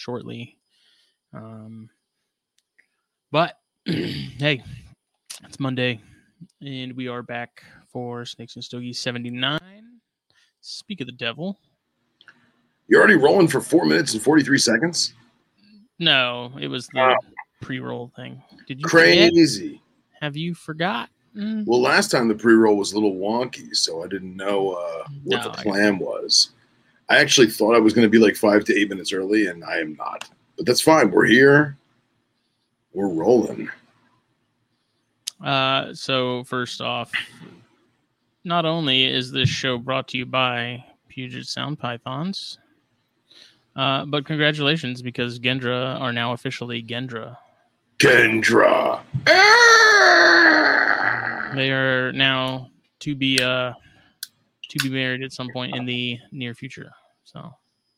shortly. Um, but hey, it's Monday, and we are back for Snakes and Stogies 79. Speak of the devil. You're already rolling for four minutes and 43 seconds? No, it was the pre-roll thing. Did you forget? Crazy. Have you forgot? Mm, Well, last time the pre roll was a little wonky, so I didn't know uh, what No, the plan was. I actually thought I was going to be like five to eight minutes early, and I am not. But that's fine. We're here. We're rolling. Uh, so first off, not only is this show brought to you by Puget Sound Pythons, uh, but congratulations because Gendra are now officially Gendra. Gendra. They are now to be uh to be married at some point in the near future. So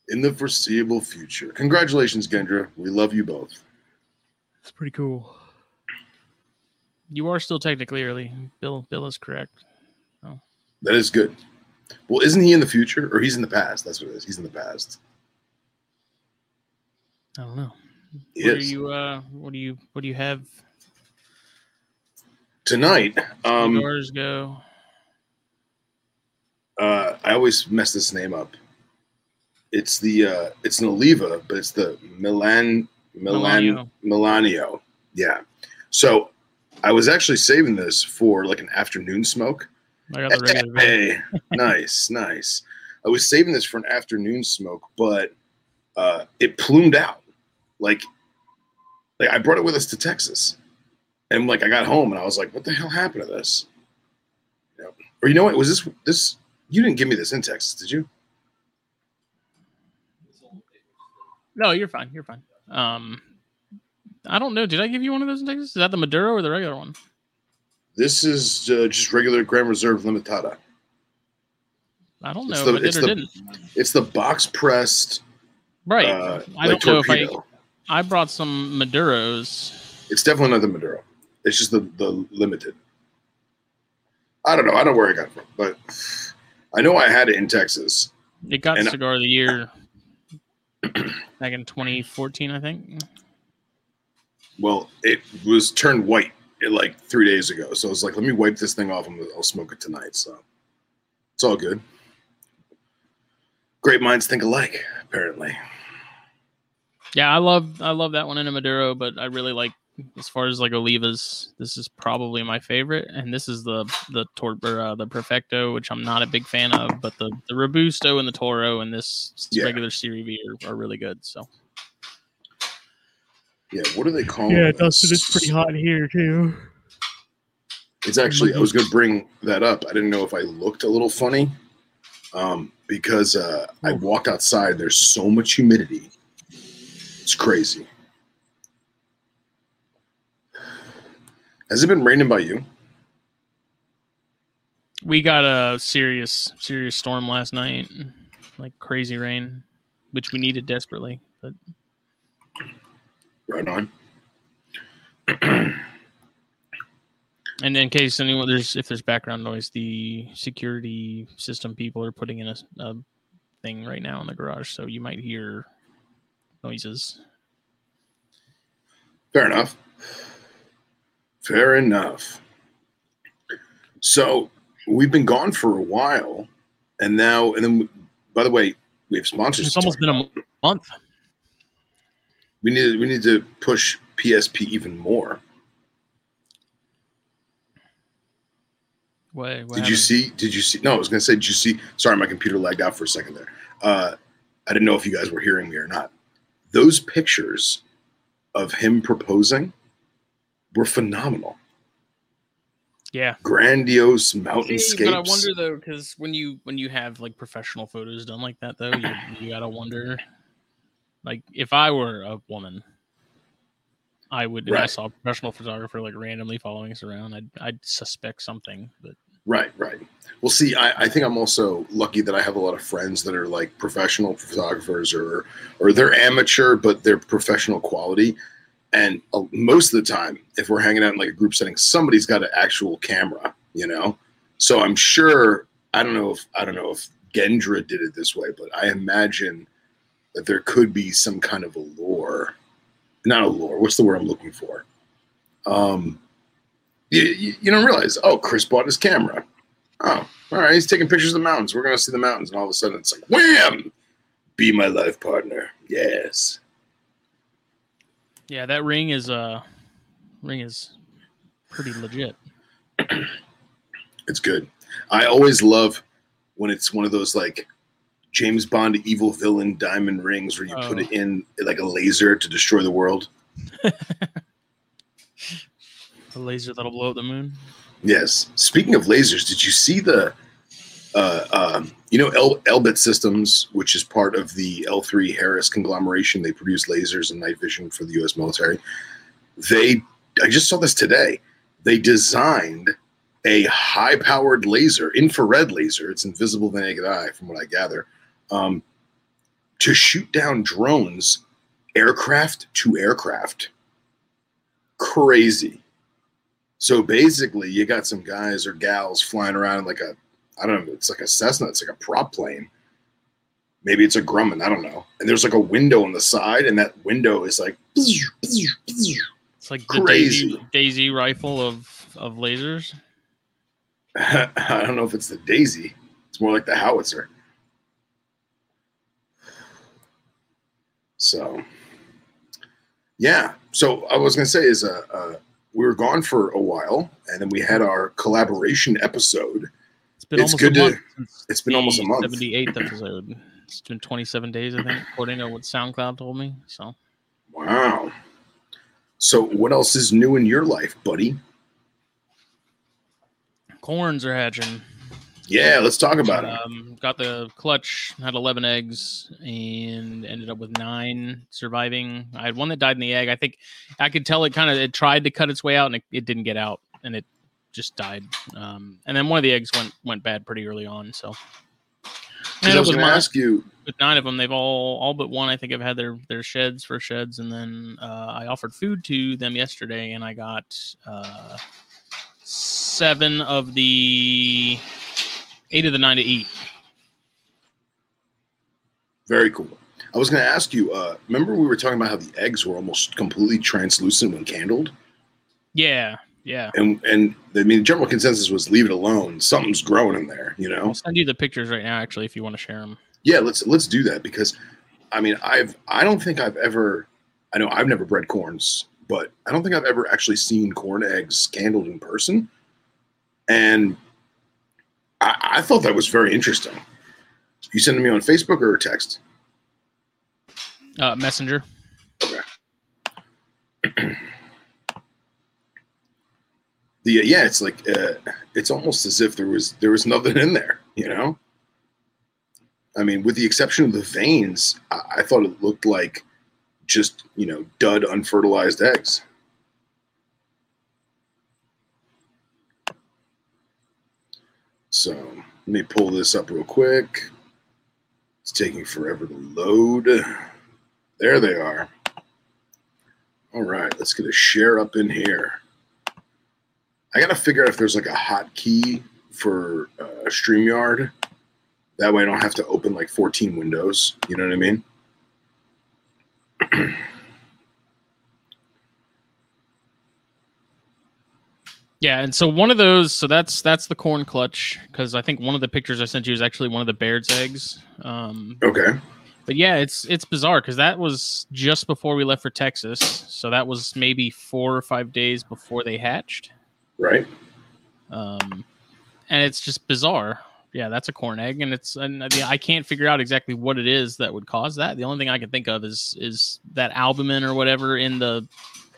In the foreseeable future. Congratulations, Kendra. We love you both. it's pretty cool. You are still technically early. Bill Bill is correct. That is good. Well, isn't he in the future or he's in the past? That's what it is. He's in the past. I don't know. He What do you uh what do you what do you have Tonight, um, yours go? uh, I always mess this name up. It's the uh, it's an Oliva, but it's the Milan Milan Melanio. Melanio. Yeah. So I was actually saving this for like an afternoon smoke. I got the. Hey, nice, nice. I was saving this for an afternoon smoke, but uh, it plumed out. Like, like I brought it with us to Texas, and like I got home and I was like, "What the hell happened to this?" You know, or you know what? Was this this? You didn't give me this in Texas, did you? No, you're fine. You're fine. Um, I don't know. Did I give you one of those in Texas? Is that the Maduro or the regular one? This is uh, just regular Grand Reserve Limitada. I don't It's know the- if I did it's or the- didn't. It's the box pressed, Right. uh, I like don't know if I. torpedo. I brought some Maduros. It's definitely not the Maduro. It's just the the limited. I don't know. I don't know where I got it from, but I know I had it in Texas. It got cigar of the year back in 2014, I think. Well, it was turned white eh, like three days ago, so I was like, let me wipe this thing off and I'll smoke it tonight. So it's all good. Great minds think alike, apparently. Yeah, I love I love that one in a Maduro, but I really like as far as like Olivas. This is probably my favorite, and this is the the tor- or, uh, the Perfecto, which I'm not a big fan of, but the the Robusto and the Toro and this Yeah. regular Serie V are, are really good. So Yeah, what do they call Yeah, it? Justin, it's pretty hot here too. It's actually I was going to bring that up. I didn't know if I looked a little funny, um, because uh, I walked outside. There's so much humidity. It's crazy. Has it been raining by you? we got a serious serious storm last night, like crazy rain, which we needed desperately. But Right on. And in case anyone there's if there's background noise, the security system people are putting in a, a thing right now in the garage, so you might hear noises. Fair enough. Fair enough. So we've been gone for a while, and now and then. By the way, we have sponsors. It's almost been a month. We need we need to push PSP even more. What, what did you see? Did you see? No, I was gonna say. Did you see? Sorry, my computer lagged out for a second there. Uh, I didn't know if you guys were hearing me or not. Those pictures of him proposing were phenomenal. Yeah. Grandiose mountainscapes. See, but I wonder though, because when you when you have like professional photos done like that, though, you, you gotta wonder. Like, if I were a woman, I would. And I saw a professional photographer like randomly following us around. I'd I'd suspect something, but Right, right. Well, see, I, I think I'm also lucky that I have a lot of friends that are like professional photographers, or or they're amateur, but they're professional quality. And uh, most of the time, if we're hanging out in like a group setting, somebody's got an actual camera, you know. So I'm sure I don't know if I don't know if Gendra did it this way, but I imagine that there could be some kind of a lore, not a lore. What's the word I'm looking for? Um, you, you, you don't realize. Oh, Chris bought his camera. Oh, all right. He's taking pictures of the mountains. We're gonna see the mountains, and all of a sudden it's like, wham! Be my life partner. Yes. Yeah, that ring is uh ring is pretty legit. It's good. I always love when it's one of those like James Bond evil villain diamond rings where you put Oh. it in like a laser to destroy the world. a laser that'll blow up the moon. Yes. Speaking of lasers, did you see the uh, um, you know El- Elbit Systems, which is part of the L3 Harris conglomeration? They produce lasers and night vision for the U.S. military. They, I just saw this today. They designed a high-powered laser, infrared laser. It's invisible to the naked eye, from what I gather, um, to shoot down drones, aircraft to aircraft. Crazy. So basically, you got some guys or gals flying around in like a, I don't know, it's like a Cessna, it's like a prop plane. Maybe it's a Grumman, I don't know. And there's like a window on the side, and that window is like, It's like the Crazy. Daisy, Daisy rifle of of lasers. I don't know if it's the Daisy. It's more like the howitzer. So, yeah. So I was gonna say is uh, uh, we were gone for a while, and then we had our collaboration episode. It's been It's almost good a month since It's been almost a month. 78th episode. It's been 27 days, I think, according to what SoundCloud told me. So Wow. So what else is new in your life, buddy? corns are hatching. Yeah, let's talk about it. Um, got the clutch, had 11 eggs, and ended up with nine surviving. I had one that died in the egg. I think I could tell it kind of it tried to cut its way out, and it, it didn't get out, and it just died. Um, and then one of the eggs went went bad pretty early on. So and I was going to ask you. with nine of them, they've all all but one. I think have had their their sheds for sheds, and then uh, I offered food to them yesterday, and I got uh, seven of the eight of the nine to eat. Very cool. I was going to ask you. Uh, remember we were talking about how the eggs were almost completely translucent when candled, Yeah, yeah. and and I mean the general consensus was leave it alone. Something's growing in there, you know. I'll send you the pictures right now, actually, if you want to share them. Yeah, let's let's do that because, I mean, I've I don't think I've ever, I know I've never bred corns, but I don't think I've ever actually seen corn eggs candled in person, and I, I thought that was very interesting. You sending me on Facebook or text? Uh, Messenger. The yeah, it's like uh, it's almost as if there was there was nothing in there, you know. I mean, with the exception of the veins, I, I thought it looked like just you know dud unfertilized eggs. So let me pull this up real quick. It's taking forever to load. There they are. All right, let's get a share up in here. I gotta figure out if there's like a hotkey for uh, StreamYard. That way I don't have to open like 14 windows. You know what I mean? Yeah, and so one of those, so that's that's the corn clutch because I think one of the pictures I sent you is actually one of the Baird's eggs. Um, Okay. but yeah, it's it's bizarre because that was just before we left for Texas, so that was maybe four or five days before they hatched. Right. um, and it's just bizarre. Yeah, that's a corn egg, and it's and I mean, I can't figure out exactly what it is that would cause that. The only thing I can think of is is that albumin or whatever in the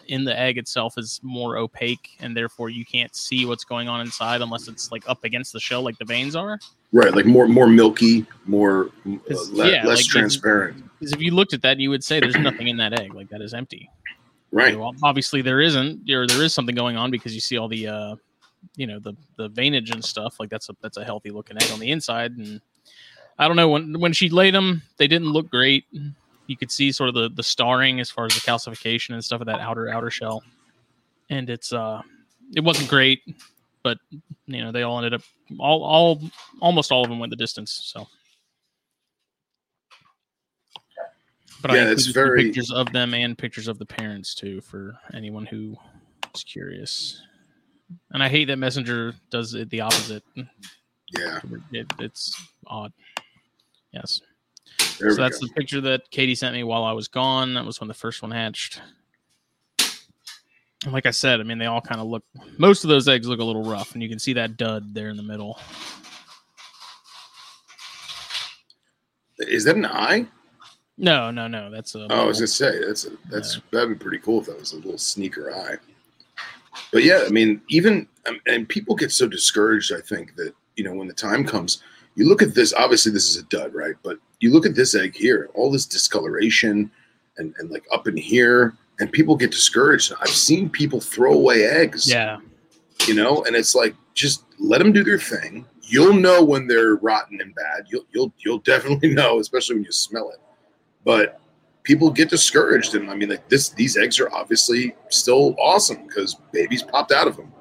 in the egg itself is more opaque, and therefore you can't see what's going on inside unless it's like up against the shell, like the veins are. Right. Like more more milky, more uh, le- yeah, less like, transparent. Because if you looked at that, you would say there's nothing in that egg, like that is empty. Right. Well, obviously there isn't, or there is something going on because you see all the, uh, you know, the the veinage and stuff. Like that's a that's a healthy looking egg on the inside, and I don't know when when she laid them, they didn't look great. You could see sort of the the starring as far as the calcification and stuff of that outer outer shell, and it's uh, it wasn't great, but you know they all ended up all all almost all of them went the distance. So But I Yeah, it's very- pictures of them and pictures of the parents too for anyone who is curious. And I hate that Messenger does it the opposite. Yeah, It, it's odd. Yes. there so that's go. the picture that Katie sent me while I was gone. That was when the first one hatched. And like I said, I mean, they all kind of look. Most of those eggs look a little rough, and you can see that dud there in the middle. Is that an eye? No, no, no. That's a. Oh, I was gonna say that's a, that's that'd be pretty cool if that was a little sneaker eye. But yeah, I mean, even um, and people get so discouraged. I think that you know when the time comes, you look at this. Obviously, this is a dud, right? But you look at this egg here, all this discoloration, and and like up in here, and people get discouraged. I've seen people throw away eggs. yeah. you know and it's like just let them do their thing you'll know when they're rotten and bad you'll you'll you'll definitely know especially when you smell it but people get discouraged. And i mean like this these eggs are obviously still awesome because babies popped out of them.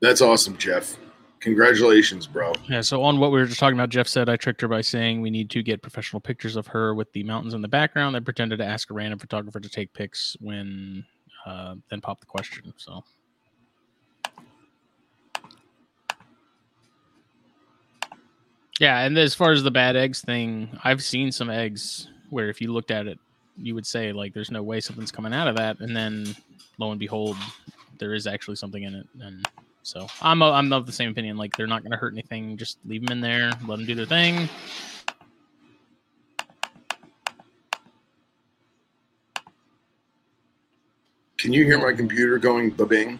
That's awesome jeff congratulations bro Yeah, so on what we were just talking about, Jeff said I tricked her by saying we need to get professional pictures of her with the mountains in the background. I pretended to ask a random photographer to take pics when uh, then popped the question. So yeah, and as far as the bad eggs thing, I've seen some eggs where if you looked at it, you would say like there's no way something's coming out of that, and then lo and behold, there is actually something in it, and so I'm i I'm of the same opinion. Like they're not going to hurt anything. Just leave them in there. Let them do their thing. can you hear my computer going ba-bing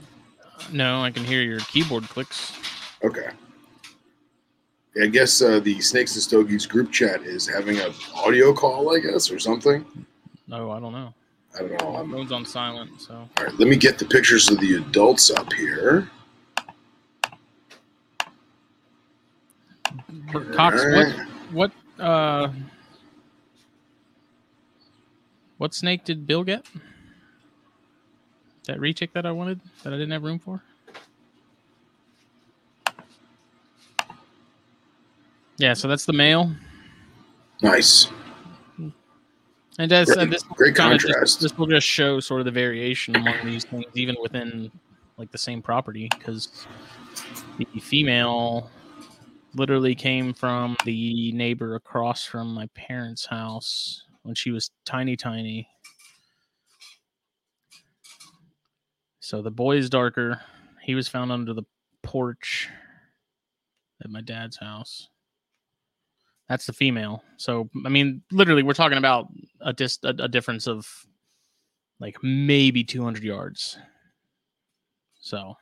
No, I can hear your keyboard clicks. Okay. I guess uh, the Snakes and Stogies group chat is having an audio call, I guess, or something. No, I don't know. I don't know. My phone's on silent, so all right, let me get the pictures of the adults up here. Cox, what what uh what snake did Bill get? That rechick that I wanted that I didn't have room for? Yeah, so that's the male. Nice. And that's Great- and this great contrast. just, this will just show sort of the variation among these things, even within like the same property, because the female literally came from the neighbor across from my parents' house when she was tiny, tiny. So the boy is darker. He was found under the porch at my dad's house. That's the female. So I mean, literally, we're talking about a dis a, a difference of like maybe 200 yards. So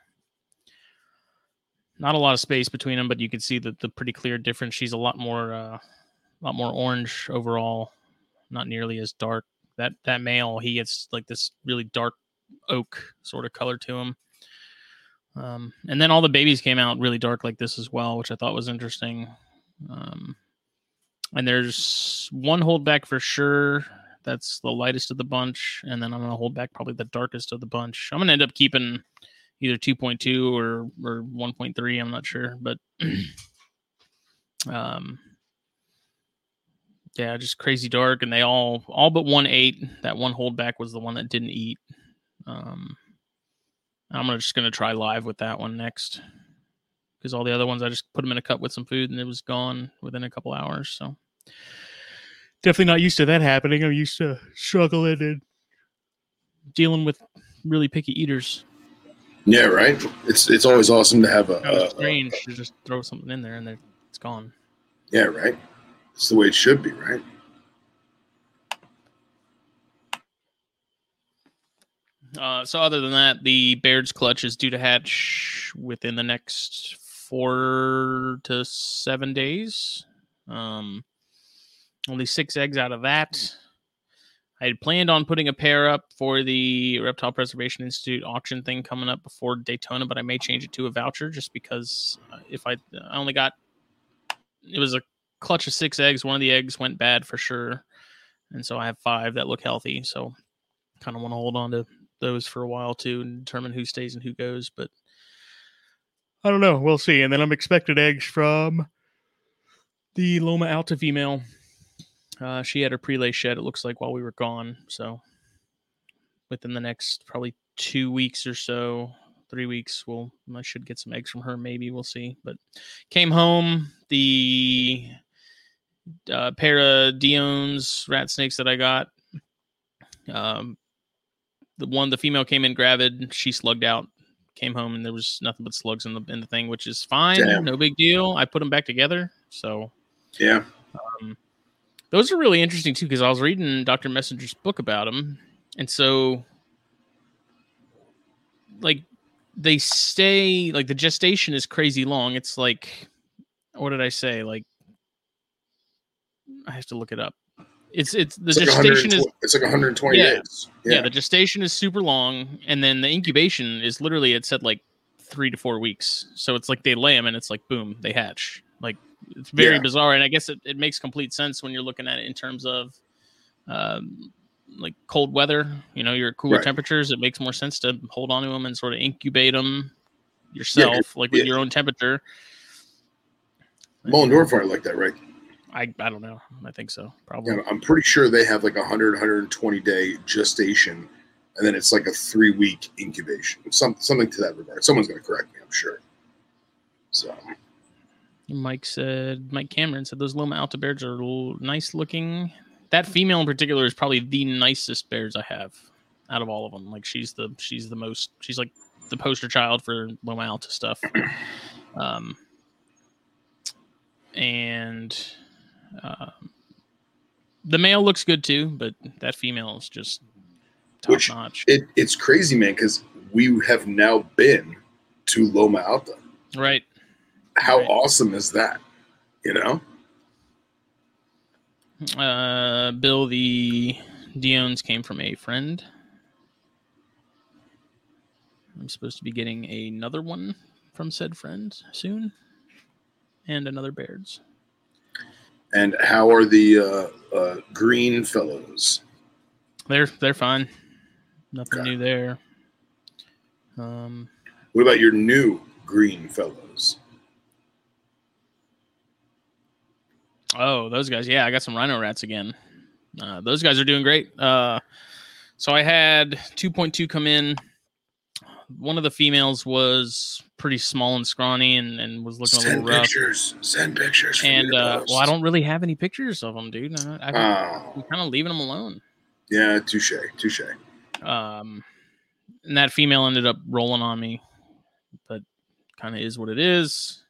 not a lot of space between them, but you can see the the pretty clear difference. She's a lot more uh, a lot more orange overall, not nearly as dark. That that male, he gets like this really dark oak sort of color to him. Um, and then all the babies came out really dark like this as well, which I thought was interesting. Um, and there's one holdback for sure. That's the lightest of the bunch, and then I'm gonna hold back probably the darkest of the bunch. I'm gonna end up keeping either 2.2 or or 1.3. I'm not sure, but um, yeah, just crazy dark, and they all all but one ate. That one holdback was the one that didn't eat. Um, I'm gonna just gonna try live with that one next because all the other ones I just put them in a cup with some food and it was gone within a couple hours. So definitely not used to that happening. I'm used to struggling and dealing with really picky eaters. Yeah, right. It's it's always awesome to have a, a- a- strange to just throw something in there and then it's gone. yeah, right. It's the way it should be, right? Uh, so other than that, the Baird's clutch is due to hatch within the next four to seven days. Um, only six eggs out of that. I had planned on putting a pair up for the Reptile Preservation Institute auction thing coming up before Daytona, but I may change it to a voucher just because uh, if I, I only got it was a clutch of six eggs. One of the eggs went bad for sure, and so I have five that look healthy. So kind of want to hold on to those for a while too and determine who stays and who goes. But I don't know. We'll see. And then I'm expected eggs from the Loma Alta female. Uh, she had her prelay shed, it looks like, while we were gone. So within the next probably two weeks or so, three weeks, we'll I should get some eggs from her. Maybe we'll see. But came home. The uh, pair of Dion's rat snakes that I got. Um, the one, the female came in gravid. She slugged out. Came home and there was nothing but slugs in the in the thing, which is fine. Damn. No big deal. I put them back together. So Yeah. um, those are really interesting too because I was reading Dr. Messenger's book about them, and so like they stay like the gestation is crazy long. It's like what did I say? Like I have to look it up. It's it's the It's gestation 120 is it's like 120 Yeah. days. yeah. the gestation is super long, and then the incubation is literally it said like three to four weeks. So it's like they lay them and it's like boom, they hatch. Like it's very Yeah. bizarre, and I guess it, it makes complete sense when you're looking at it in terms of um, like cold weather. You know, your cooler Right. temperatures. It makes more sense to hold on to them and sort of incubate them yourself, like with yeah. your own temperature. Moellendorff are like that, right? I I don't know. I think so. Probably. Yeah, I'm pretty sure they have like a 100, 120 day gestation, and then it's like a three week incubation, some, something to that regard. Someone's going to correct me, I'm sure. So, Mike said, Mike Cameron said those Loma Alta Baird's are l- nice looking. That female in particular is probably the nicest Baird's I have out of all of them. Like she's the she's the most she's like the poster child for Loma Alta stuff. Um, and um, the male looks good too, but that female is just top Which- notch. it, it's crazy, man, because we have now been to Loma Alta. right. How Right. awesome is that? You know? Uh, Bill, the Dion's came from a friend. I'm supposed to be getting another one from said friend soon, and another Baird's. And how are the uh, uh, green fellows? They're they're fine. Nothing Okay. new there. Um, What about your new green fellows? Oh, those guys. Yeah, I got some rhino rats again. Uh, those guys are doing great. Uh, so I had 2.2 come in. One of the females was pretty small and scrawny and, and was looking a Send little rough. pictures. Send pictures. And uh, well, I don't really have any pictures of them, dude. I, I, Oh, I'm kind of leaving them alone. yeah, touche, touche. Um, and that female ended up rolling on me, but kind of is what it is.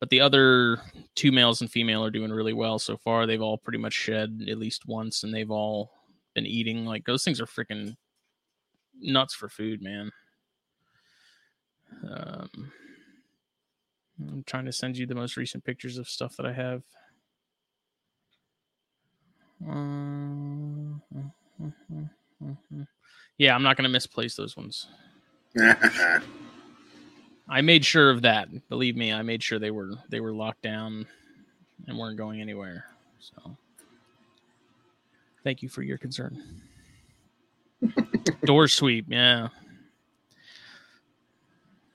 But the other two males and female are doing really well so far. They've all pretty much shed at least once, and they've all been eating. Like those things are freaking nuts for food, man. Um, I'm trying to send you the most recent pictures of stuff that I have. Um, yeah, I'm not going to misplace those ones. I made sure of that. Believe me, I made sure they were they were locked down and weren't going anywhere. So, thank you for your concern. Door sweep, yeah.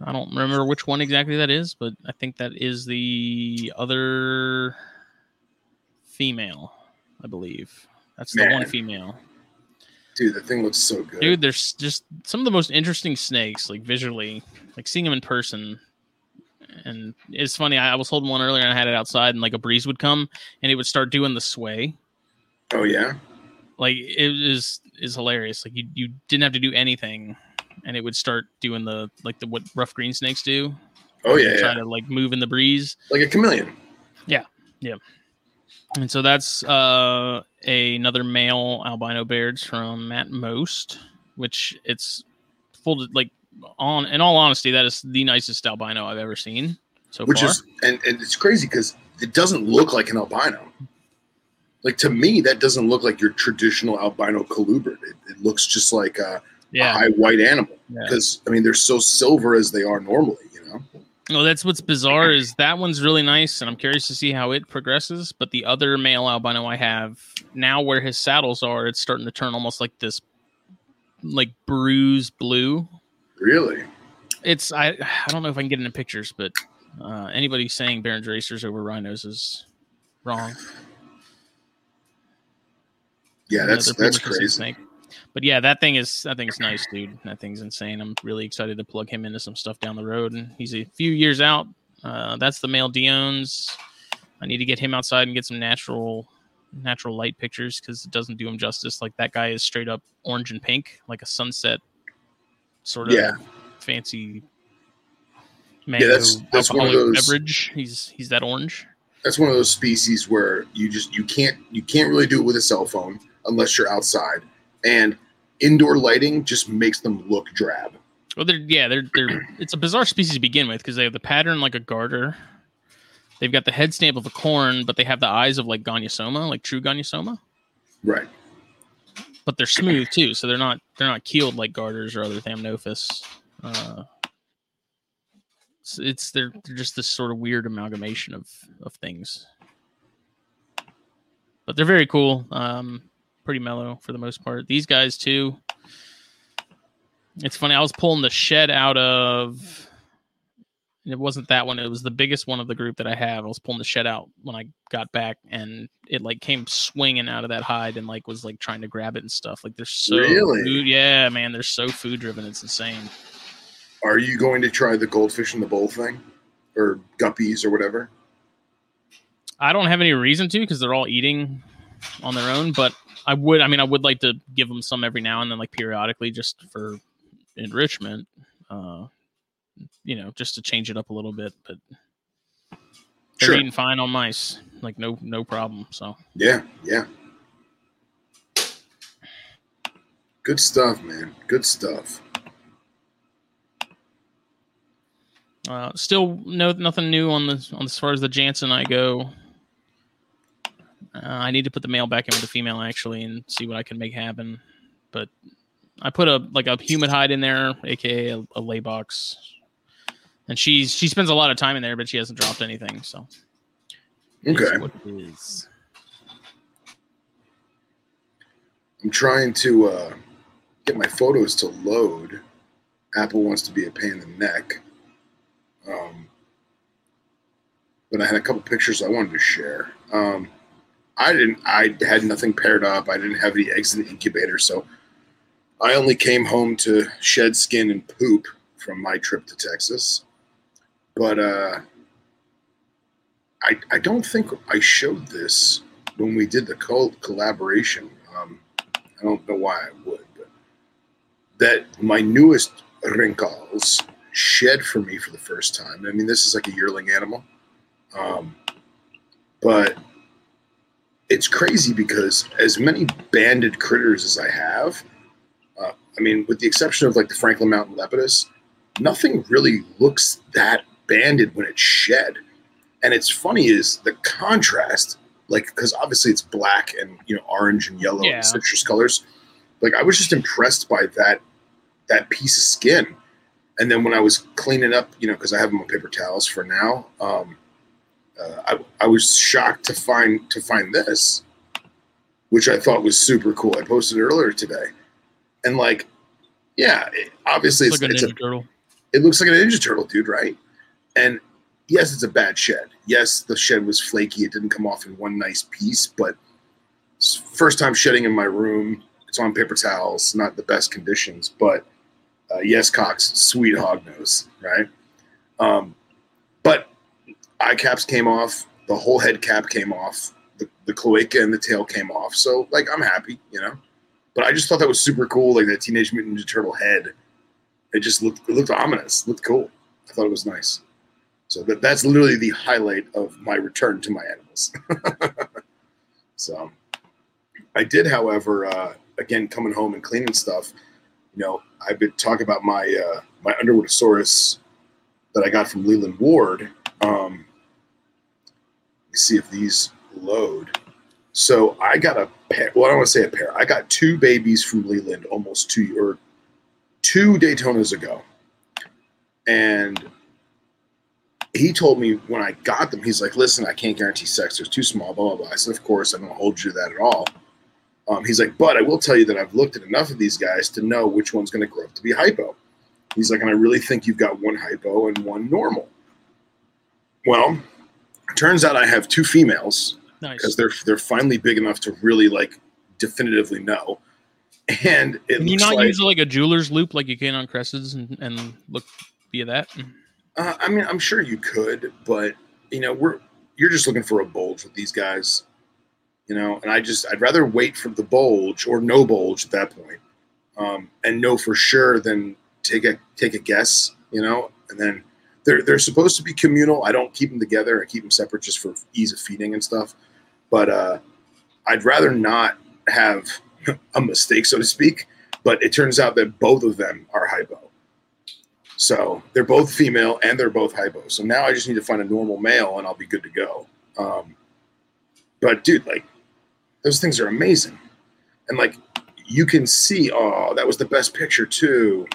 I don't remember which one exactly that is, but I think that is the other female, I believe. That's the one female. Dude, the thing looks so good. Dude, there's just some of the most interesting snakes, like visually, like seeing them in person. And it's funny, I, I was holding one earlier and I had it outside, and like a breeze would come and it would start doing the sway. Oh yeah. Like it is is hilarious. Like you you didn't have to do anything, and it would start doing the like the what rough green snakes do. Oh yeah, try yeah. to like move in the breeze. Like a chameleon. And so that's uh another male albino Baird's from Matt Most, which it's full like on in all honesty, that is the nicest albino I've ever seen so which far. is and, and it's crazy because it doesn't look like an albino. Like to me, that doesn't look like your traditional albino colubrid. It, it looks just like a, a high white animal. Yeah. Because I mean, they're so silver as they are normally. You know. Well, that's what's bizarre is that one's really nice, and I'm curious to see how it progresses. But the other male albino I have now, where his saddles are, it's starting to turn almost like this, like bruised blue. Really? It's I I don't know if I can get into pictures, but uh, anybody saying Baron's racers over rhinos is wrong. Yeah, that's that's much the same crazy. But yeah, that thing is that thing's nice, dude. That thing's insane. I'm really excited to plug him into some stuff down the road. And he's a few years out. Uh, that's the male Dion's. I need to get him outside and get some natural natural light pictures because it doesn't do him justice. Like that guy is straight up orange and pink, like a sunset sort of Yeah. fancy mango that's- that's one of those- beverage. He's he's that orange. That's one of those species where you just you can't you can't really do it with a cell phone unless you're outside, and indoor lighting just makes them look drab. Well, they're yeah, they're they're it's a bizarre species to begin with because they have the pattern like a garter. They've got the head stamp of a corn, but they have the eyes of like Gonyosoma, like true Gonyosoma. Right. But they're smooth too, so they're not they're not keeled like garters or other Thamnophis. Uh, it's, it's they're, they're just this sort of weird amalgamation of of things. But they're very cool. Um, pretty mellow for the most part. These guys too. It's funny. I was pulling the shed out of. It wasn't that one. It was the biggest one of the group that I have. I was pulling the shed out when I got back, and it like came swinging out of that hide and like was like trying to grab it and stuff. Like they're so Really? food- yeah, man. They're so food driven. It's insane. Are you going to try the goldfish in the bowl thing, or guppies or whatever? I don't have any reason to because they're all eating on their own. But I would. I mean, I would like to give them some every now and then, like periodically, just for enrichment. Uh, you know, just to change it up a little bit. But they're Sure. eating fine on mice, like no no problem. So Yeah, yeah. Good stuff, man. Good stuff. uh, still no nothing new on the on as far as the Jansen I go. Uh, I need to put the male back in with the female actually and see what I can make happen. But I put a like a humid hide in there, aka a, a lay box, and she's she spends a lot of time in there, but she hasn't dropped anything. So Okay. what it is. I'm trying to uh, get my photos to load. Apple wants to be a pain in the neck. Um, but I had a couple pictures I wanted to share. Um, I didn't. I had nothing paired up. I didn't have any eggs in the incubator, so I only came home to shed skin and poop from my trip to Texas. But uh, I I don't think I showed this when we did the col- collaboration. Um, I don't know why I would, but that my newest wrinkles shed for me for the first time. I mean, this is like a yearling animal, um, but it's crazy because as many banded critters as I have, uh, I mean, with the exception of like the Franklin Mountain Lepidus, nothing really looks that banded when it's shed. And it's funny is the contrast like because obviously it's black and you know orange and yellow Yeah. and citrus colors like i was just impressed by that that piece of skin and then when i was cleaning up you know because i have them on paper towels for now um uh, I, I was shocked to find to find this which i thought was super cool i posted it earlier today and like yeah it, obviously It's it's, like it's a Turtle. it looks like a Ninja Turtle, dude, right? And yes, it's a bad shed. Yes, the shed was flaky. It didn't come off in one nice piece, but first time shedding in my room. It's on paper towels, not the best conditions, but uh, yes, Cox, sweet hog nose, right? Um, eye caps came off, the whole head cap came off, the, the cloaca and the tail came off. So, like, I'm happy, you know? But I just thought that was super cool, like that Teenage Mutant Ninja Turtle head it just looked it looked ominous, looked cool. I thought it was nice. So that that's literally the highlight of my return to my animals. so I did, however, uh, again coming home and cleaning stuff. You know, I've been talking about my uh, my Underwoodosaurus that I got from Leland Ward. Um, see if these load. So I got a pair. Well, I don't want to say a pair. I got two babies from Leland almost two or two Daytonas ago, and he told me when I got them, he's like, "Listen, I can't guarantee sex. They're too small." Blah blah blah. I said, "Of course, I don't hold you to that at all." Um, he's like, "But I will tell you that I've looked at enough of these guys to know which one's going to grow up to be hypo." He's like, "And I really think you've got one hypo and one normal." Well, turns out I have two females Nice. because they're they're finally big enough to really like definitively know. And it Can you not like, use like a jeweler's loupe like you can on Cresses and, and look via that? Uh, I mean, I'm sure you could, but you know, we're you're just looking for a bulge with these guys, you know. And I just I'd rather wait for the bulge or no bulge at that point, um, and know for sure than take a take a guess, you know. And then they're they're supposed to be communal. I don't keep them together. I keep them separate just for ease of feeding and stuff. But uh, I'd rather not have a mistake, so to speak. But it turns out that both of them are hypo. So they're both female and they're both hypo. So now I just need to find a normal male and I'll be good to go. Um, but dude, like those things are amazing. And like you can see, oh, that was the best picture too.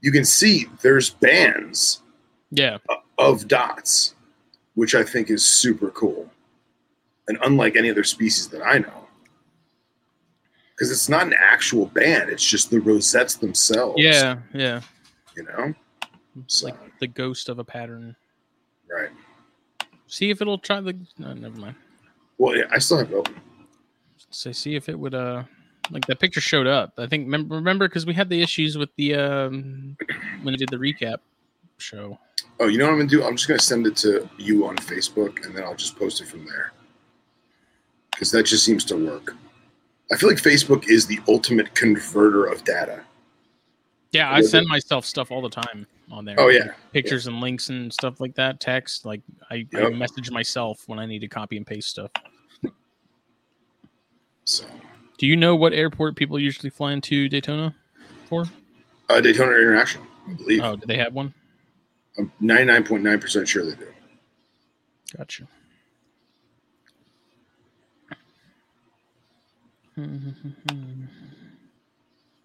You can see there's bands Yeah. of dots, which I think is super cool. And unlike any other species that I know. Because it's not an actual band, it's just the rosettes themselves. Yeah. Yeah. You know? It's So, like the ghost of a pattern. right. See if it'll try the. No, never mind. Well, yeah, I still have it open. Say, see if it would. Uh, like that picture showed up. I think. Remember, because we had the issues with the um when we did the recap show. Oh, you know what I'm gonna do? I'm just gonna send it to you on Facebook, and then I'll just post it from there. Because that just seems to work. I feel like Facebook is the ultimate converter of data. Yeah, I Yeah, send myself stuff all the time on there. Oh yeah, pictures and links and stuff like that. Text, like I, I message myself when I need to copy and paste stuff. so Do you know what airport people usually fly into Daytona for? uh, Daytona International, I believe. Oh, do they have one? I'm 99.9 percent sure they do. Gotcha.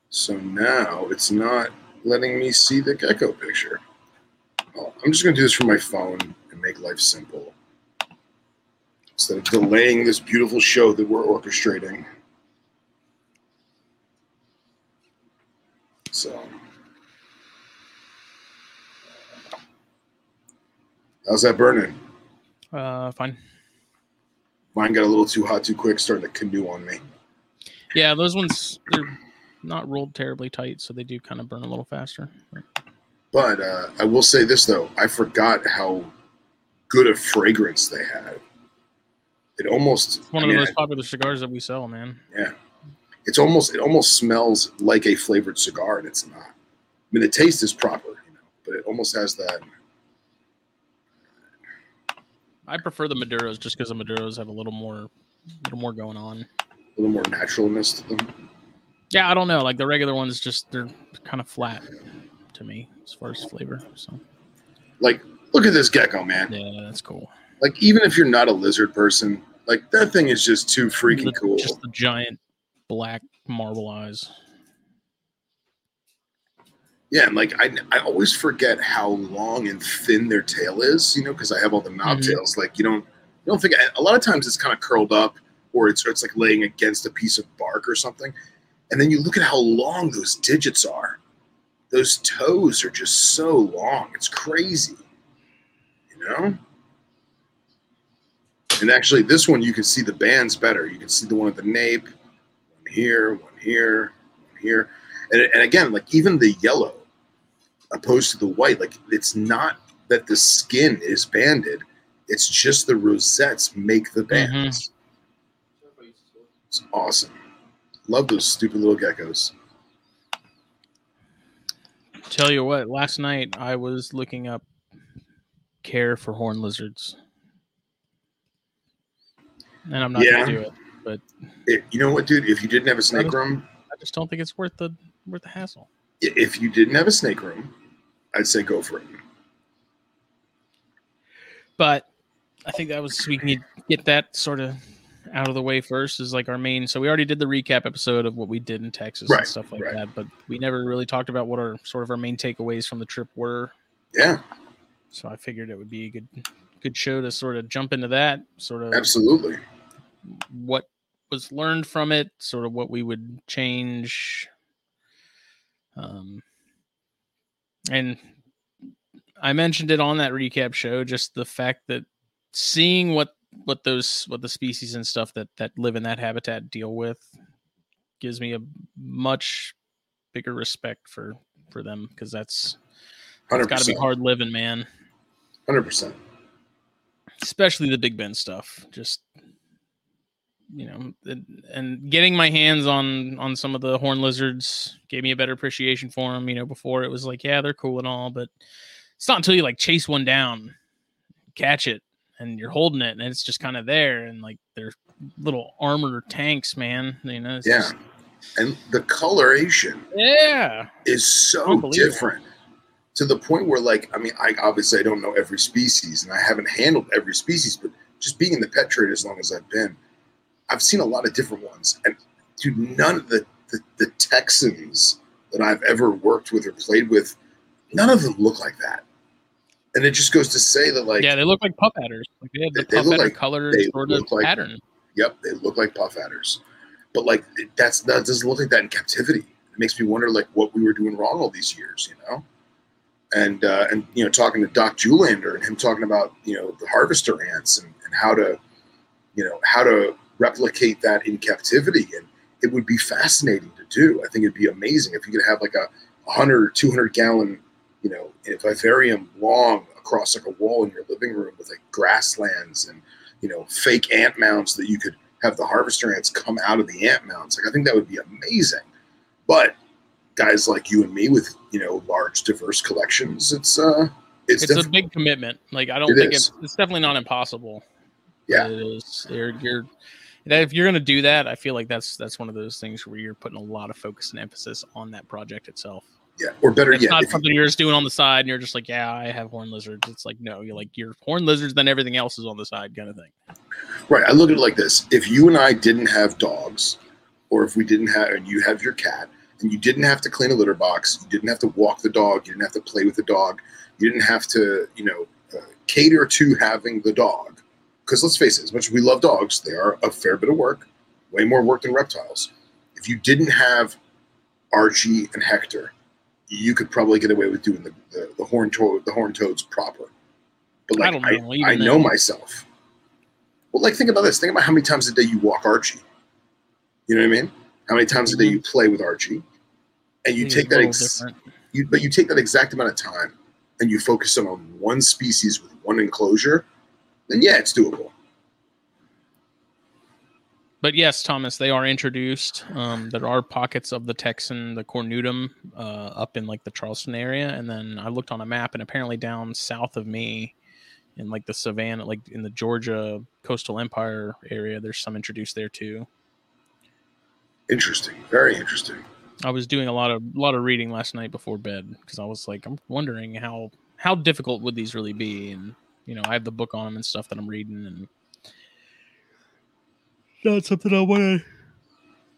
So now it's not letting me see the gecko picture. Well, I'm just gonna do this from my phone and make life simple instead of delaying this beautiful show that we're orchestrating. So, how's that burning? Uh, fine. Mine got a little too hot too quick, starting to canoe on me. Yeah, those ones they're not rolled terribly tight, so they do kind of burn a little faster. But uh, I will say this though, I forgot how good a fragrance they had. It almost One I of the mean, most popular cigars that we sell, man. yeah. It's almost it almost smells like a flavored cigar, and it's not. I mean, the taste is proper, you know, but it almost has that. I prefer the Maduros just because the Maduros have a little more, a little more going on. A little more naturalness to them. Yeah, I don't know. Like the regular ones, just they're kind of flat to me as far as flavor. So Like, look at this gecko, man. yeah, that's cool. Like, even if you're not a lizard person, like that thing is just too freaking The- cool. Just the giant black marble eyes. Yeah, and like I, I always forget how long and thin their tail is, you know, because I have all the knob Mhm. tails. Like you don't, you don't think. A lot of times it's kind of curled up, or it's it's like laying against a piece of bark or something, and then you look at how long those digits are. Those toes are just so long. It's crazy, you know. And actually, this one you can see the bands better. You can see the one at the nape, one here, one here, one here and, and again like even the yellow opposed to the white like it's not that the skin is banded it's just the rosettes make the bands. Mm-hmm. It's awesome. Love those stupid little geckos. Tell you what, last night I was looking up care for horn lizards, and I'm not Yeah. gonna do it. It- you know what dude? If you didn't have a snake room I just don't think it's worth the worth the hassle. if you didn't have a snake room i'd say go for it But I think that was we can get that sort of out of the way first is like our main. So we already did the recap episode of what we did in Texas Right, and stuff like right. that, but we never really talked about what our sort of our main takeaways from the trip were. yeah so I figured it would be a good good show to sort of jump into that sort of Absolutely. what was learned from it, sort of what we would change. Um, and I mentioned it on that recap show, just the fact that seeing what what those what the species and stuff that that live in that habitat deal with gives me a much bigger respect for for them because that's it's got to be hard living, man. Hundred percent. especially the Big Bend stuff. Just you know, and- getting my hands on on some of the horn lizards gave me a better appreciation for them. You know, before it was like, yeah, they're cool and all, but it's not until you like chase one down, catch it, and you're holding it, and it's just kind of there, and like they're little armored tanks, man. You know, Yeah. just- And the coloration yeah, is so different to the point where, like, I mean, I obviously I don't know every species, and I haven't handled every species, but just being in the pet trade as long as I've been, I've seen a lot of different ones, and dude, none of the the, the Texans that I've ever worked with or played with, none of them look like that. And it just goes to say that, like, yeah, they look like puff adders. Like they have the They- puff adder like- color sort of like- pattern. Yep, they look like puff adders, but like that's that doesn't look like that in captivity. It makes me wonder like what we were doing wrong all these years, you know. And uh, and you know, talking to Doc Julander and him talking about you know the harvester ants and, and how to, you know, how to replicate that in captivity, and it would be fascinating to do. I think it'd be amazing if you could have like a 100 or 200 gallon, you know, vivarium long across like a wall in your living room with like grasslands and you know, fake ant mounds that you could have the harvester ants come out of the ant mounds. Like I think that would be amazing. But guys like you and me with, you know, large diverse collections, it's uh it's, it's a big commitment. Like I don't It think is. it's it's definitely not impossible. Yeah. it is. You're, you're if you're gonna do that, I feel like that's that's one of those things where you're putting a lot of focus and emphasis on that project itself. yeah. Or better yet. It's yet, not if you- something you're just doing on the side and you're just like, yeah, I have horn lizards. It's like no, you're like you're horn lizards, then everything else is on the side, kind of thing. right. I look at it like this. If you and I didn't have dogs, or if we didn't have and you have your cat and you didn't have to clean a litter box, you didn't have to walk the dog, you didn't have to play with the dog, you didn't have to, you know, uh, cater to having the dog. Because let's face it, as much as we love dogs, they are a fair bit of work, way more work than reptiles. If you didn't have Archie and Hector, you could probably get away with doing the, the, the horn toad the horn toads proper. But I like don't I, know, even I, know myself. Well, like think about this. Think about how many times a day you walk Archie. You know what I mean? How many times a day mm-hmm. you play with Archie, and you take that, ex- you, but you take that exact amount of time, and you focus on one species with one enclosure. Then yeah, it's doable. But yes, Thomas, they are introduced. Um, there are pockets of the Texan, the cornutum, uh, up in like the Charleston area, and then I looked on a map, and apparently down south of me, in like the Savannah, like in the Georgia coastal empire area, there's some introduced there too. Interesting, very interesting. I was doing a lot of a lot of reading last night before bed because I was like, I'm wondering how how difficult would these really be, and you know, I have the book on them and stuff that I'm reading, and not something I want to,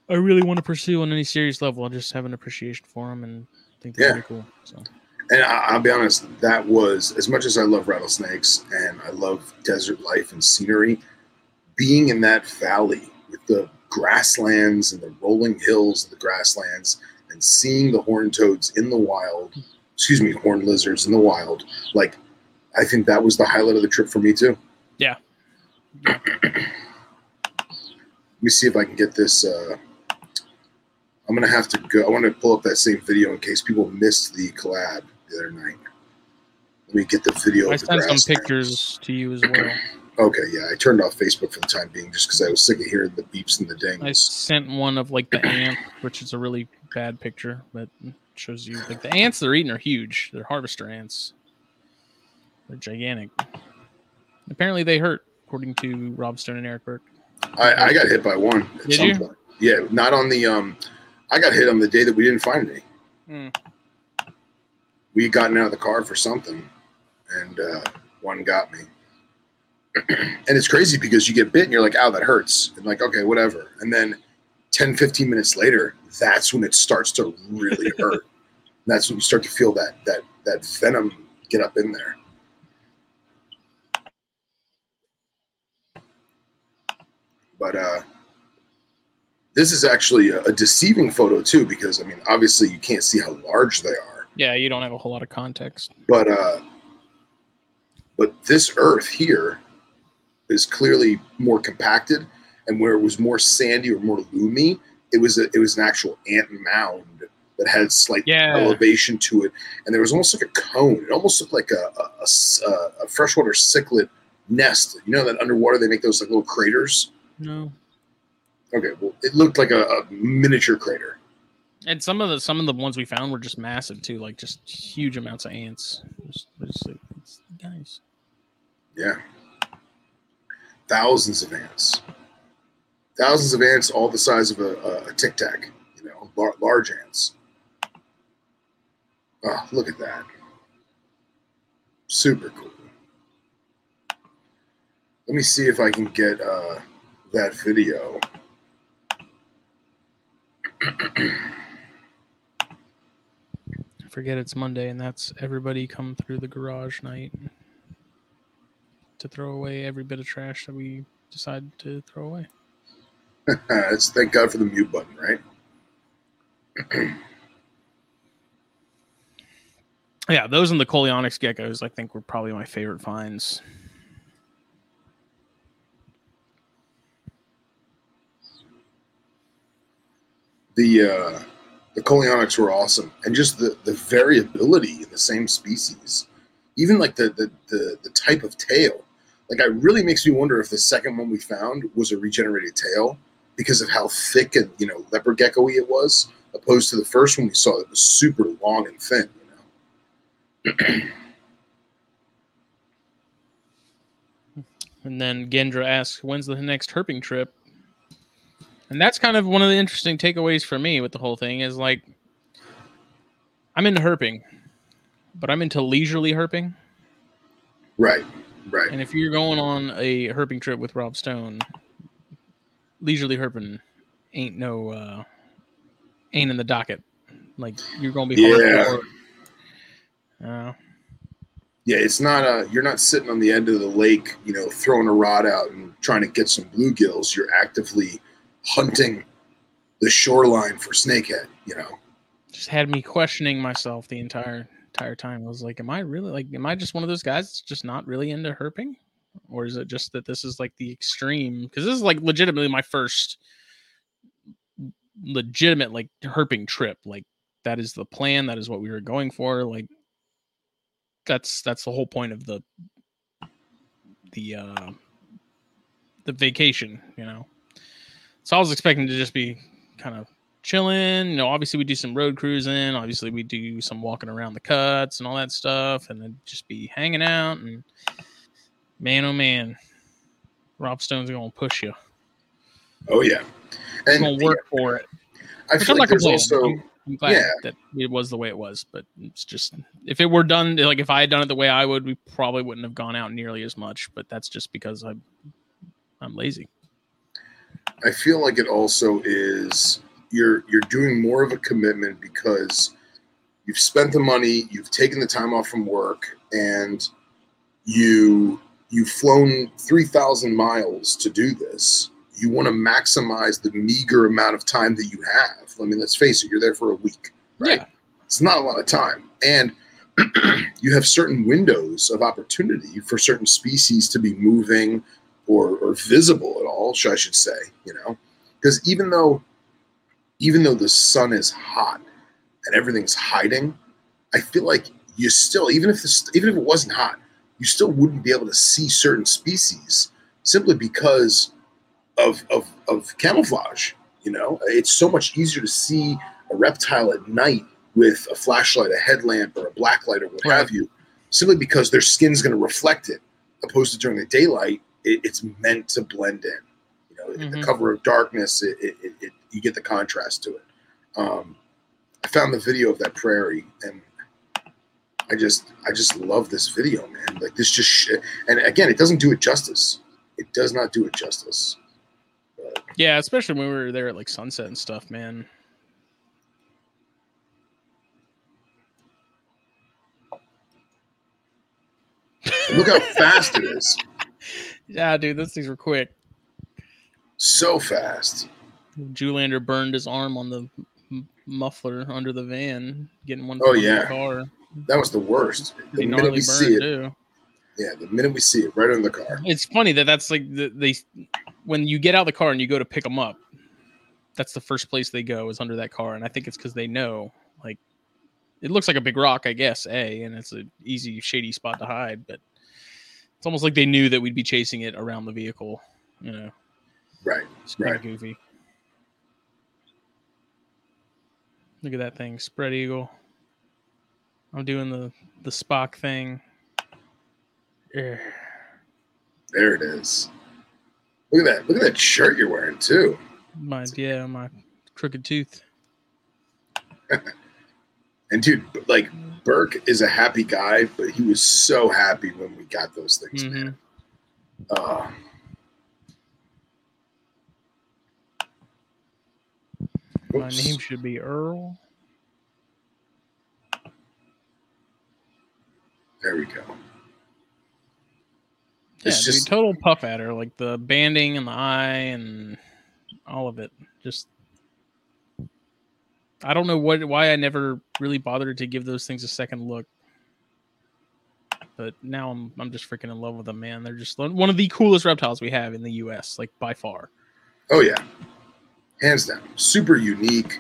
I really want to pursue on any serious level. I just have an appreciation for them and think they're Yeah. pretty cool. So And I, I'll be honest, that was as much as I love rattlesnakes and I love desert life and scenery. Being in that valley with the grasslands and the rolling hills of the grasslands, and seeing the horned toads in the wild, excuse me, horned lizards in the wild, like I think that was the highlight of the trip for me too. Yeah. Let me see if I can get this. Uh, I'm gonna have to go. I want to pull up that same video in case people missed the collab the other night. Let me get the video. I sent some pictures to you as well. Okay, yeah, I turned off Facebook for the time being just because I was sick of hearing the beeps and the ding. I sent one of like the ant, which is a really bad picture, but shows you like the ants they're eating are huge. They're harvester ants. They're gigantic. Apparently they hurt, according to Rob Stone and Eric Burke. I, I got hit by one at Did some you? point. Yeah, not on the um. I got hit on the day that we didn't find any. Hmm. We had gotten out of the car for something, and uh, one got me. and it's crazy because you get bit and you're like, "Ow, that hurts," and like, okay, whatever. And then 10, 15 minutes later, that's when it starts to really hurt. And that's when you start to feel that that that venom get up in there. But uh, this is actually a, a deceiving photo too, because I mean, obviously you can't see how large they are. Yeah, you don't have a whole lot of context. But uh, but this Earth here is clearly more compacted, and where it was more sandy or more loomy, it was a, it was an actual ant mound that had slight Yeah. elevation to it, and there was almost like a cone. It almost looked like a freshwater cichlid nest. You know that underwater they make those like little craters. No. Okay, well, it looked like a, a miniature crater. And some of the some of the ones we found were just massive too, like just huge amounts of ants. Just, just like, it's nice. Yeah, thousands of ants, thousands of ants, all the size of a, a, a tic tac. You know, lar- large ants. Oh, look at that! Super cool. Let me see if I can get uh, that video. Forget it's Monday, and that's everybody come through the garage night to throw away every bit of trash that we decide to throw away. it's thank God for the mute button, right? Yeah, those and the Coleonyx geckos, I think, were probably my favorite finds. The uh, the Coleonyx were awesome, and just the the variability in the same species, even like the the the, the type of tail, like it really makes me wonder if the second one we found was a regenerated tail because of how thick and you know leopard gecko-y it was, opposed to the first one we saw that was super long and thin. You know, And then Gendra asks, "When's the next herping trip?" And that's kind of one of the interesting takeaways for me with the whole thing is like, I'm into herping, but I'm into leisurely herping. right, right. And if you're going on a herping trip with Rob Stone, leisurely herping ain't no uh ain't in the docket. Like you're gonna be Yeah. Uh, Yeah, it's not a. You're not sitting on the end of the lake, you know, throwing a rod out and trying to get some bluegills. You're actively hunting the shoreline for snakehead. You know. just had me questioning myself the entire entire time. I was like, am I really like am I just one of those guys that's just not really into herping? Or is it just that this is like the extreme? Because this is like legitimately my first legitimate like herping trip. Like that is the plan. That is what we were going for. Like that's that's the whole point of the the uh the vacation, you know. So I was expecting to just be kind of chilling. You know, obviously we do some road cruising. Obviously we do some walking around the cuts and all that stuff, and then just be hanging out. And man, oh man, Rob Stone's gonna push you. Oh yeah, He's and gonna work for it. I feel I'm like complaining. also I'm, I'm glad yeah. that it was the way it was, but it's just if it were done like if I had done it the way I would, we probably wouldn't have gone out nearly as much. But that's just because I'm I'm lazy. I feel like it also is you're you're doing more of a commitment because you've spent the money, you've taken the time off from work, and you you've flown three thousand miles to do this. You want to maximize the meager amount of time that you have. I mean, let's face it, you're there for a week, right? Yeah. It's not a lot of time, and you have certain windows of opportunity for certain species to be moving or, or visible at all, I should say, you know, because even though even though the sun is hot and everything's hiding, I feel like you still, even if this, even if it wasn't hot, you still wouldn't be able to see certain species simply because of of, of camouflage. You know, it's so much easier to see a reptile at night with a flashlight, a headlamp, or a black light, or what Right. have you, simply because their skin's going to reflect it, opposed to during the daylight, it, it's meant to blend in. You know, in the cover of darkness, it, it, you get the contrast to it. Um, I found the video of that prairie, and I just I just love this video, man. Like this just shit. And again, it doesn't do it justice. It does not do it justice. Yeah, especially when we were there at like sunset and stuff, man. Look how fast it is. Yeah, dude, those things were quick. So fast. Julander burned his arm on the muffler under the van, getting one. Oh, yeah. car. That was the worst. The minute we see it, too. yeah, the minute we see it, right in the car. It's funny that that's like the, they when you get out of the car and you go to pick them up, that's the first place they go is under that car, and I think it's because they know like it looks like a big rock, I guess, a, and it's an easy shady spot to hide, but it's almost like they knew that we'd be chasing it around the vehicle, you know. Right. It's kind Right. of goofy. Look at that thing, spread eagle. I'm doing the the Spock thing. Yeah. There it is. Look at that. Look at that shirt you're wearing too. My yeah, my crooked tooth. And dude, like Burke is a happy guy, but he was so happy when we got those things, Mhm. man. Uh, My name should be Earl. There we go. Yeah, It's dude, just total puff adder, like the banding and the eye and all of it. Just I don't know what why I never really bothered to give those things a second look. But now I'm I'm just freaking in love with them, man. They're just one of the coolest reptiles we have in the US, like by far. oh yeah, hands down, super unique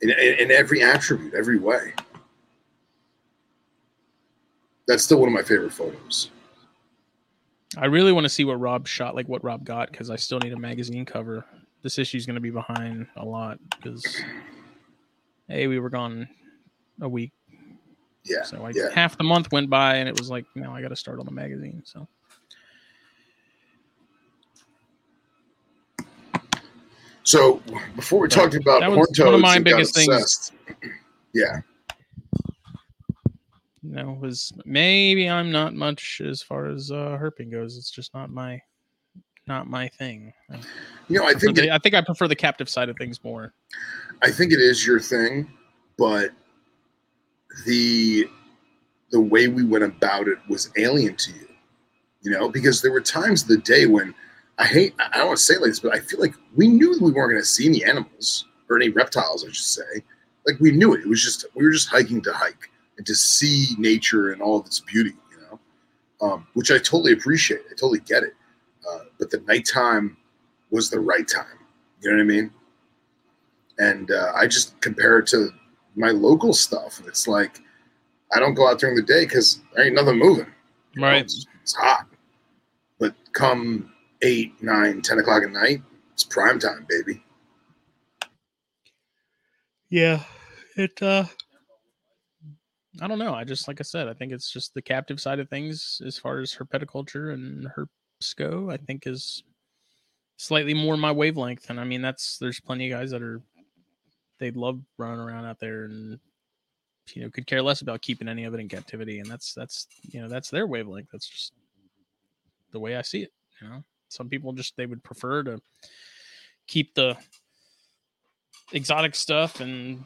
in, in, in every attribute, every way. That's still one of my favorite photos. I really want to see what Rob shot, like what Rob got, because I still need a magazine cover. This issue is going to be behind a lot because, hey, we were gone a week, Yeah, so I, yeah. half the month went by, and it was like, now I got to start on the magazine. So So before we talked about that was one of my biggest things. yeah, you know, was maybe I'm not much as far as uh, herping goes. It's just not my, not my thing. I, you know, I prefer think the- it, I think I prefer the captive side of things more. I think it is your thing, but the the way we went about it was alien to you. You know, because there were times of the day when I hate I don't want to say like this, but I feel like we knew we weren't going to see any animals or any reptiles, I should say. Like we knew it. It was just we were just hiking to hike and to see nature and all of its beauty, you know, um, which I totally appreciate. I totally get it. But the nighttime was the right time. You know what I mean? and uh, I just compare it to my local stuff. And it's like I don't go out during the day because there ain't nothing moving. you know? Right. It's, it's hot. But come eight, nine, ten o'clock at night, it's prime time, baby. Yeah, it. uh I don't know. I just like I said, I think it's just the captive side of things as far as herpeticulture and herps go. I think is slightly more my wavelength, and I mean that's there's plenty of guys that are they love running around out there and you know could care less about keeping any of it in captivity, and that's that's you know that's their wavelength. That's just the way I see it. You know, some people just they would prefer to keep the exotic stuff and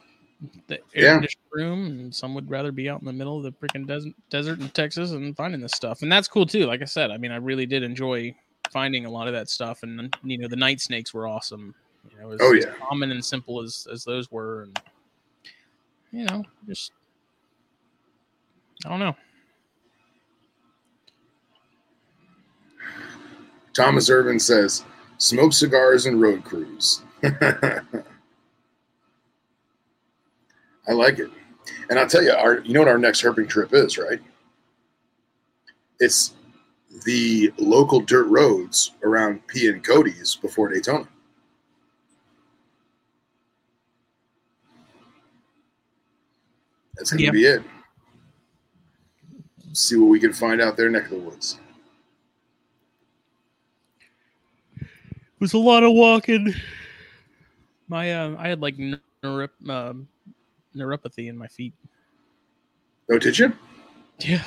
the air Yeah. room, and some would rather be out in the middle of the freaking desert, desert in Texas and finding this stuff, and that's cool too. Like I said, I mean, I really did enjoy finding a lot of that stuff, and you know, the night snakes were awesome. You know, as, Oh, as common and simple as as those were, and you know, just I don't know. Thomas Irvin says, "Smoke cigars and road cruise." I like it, and I'll tell you, our you know what our next herping trip is, right? It's the local dirt roads around P and Cody's before Daytona. That's gonna Yeah. be it. See what we can find out there neck of the woods. It was a lot of walking. My uh, I had like um, neuropathy in my feet. Oh, did you? Yeah,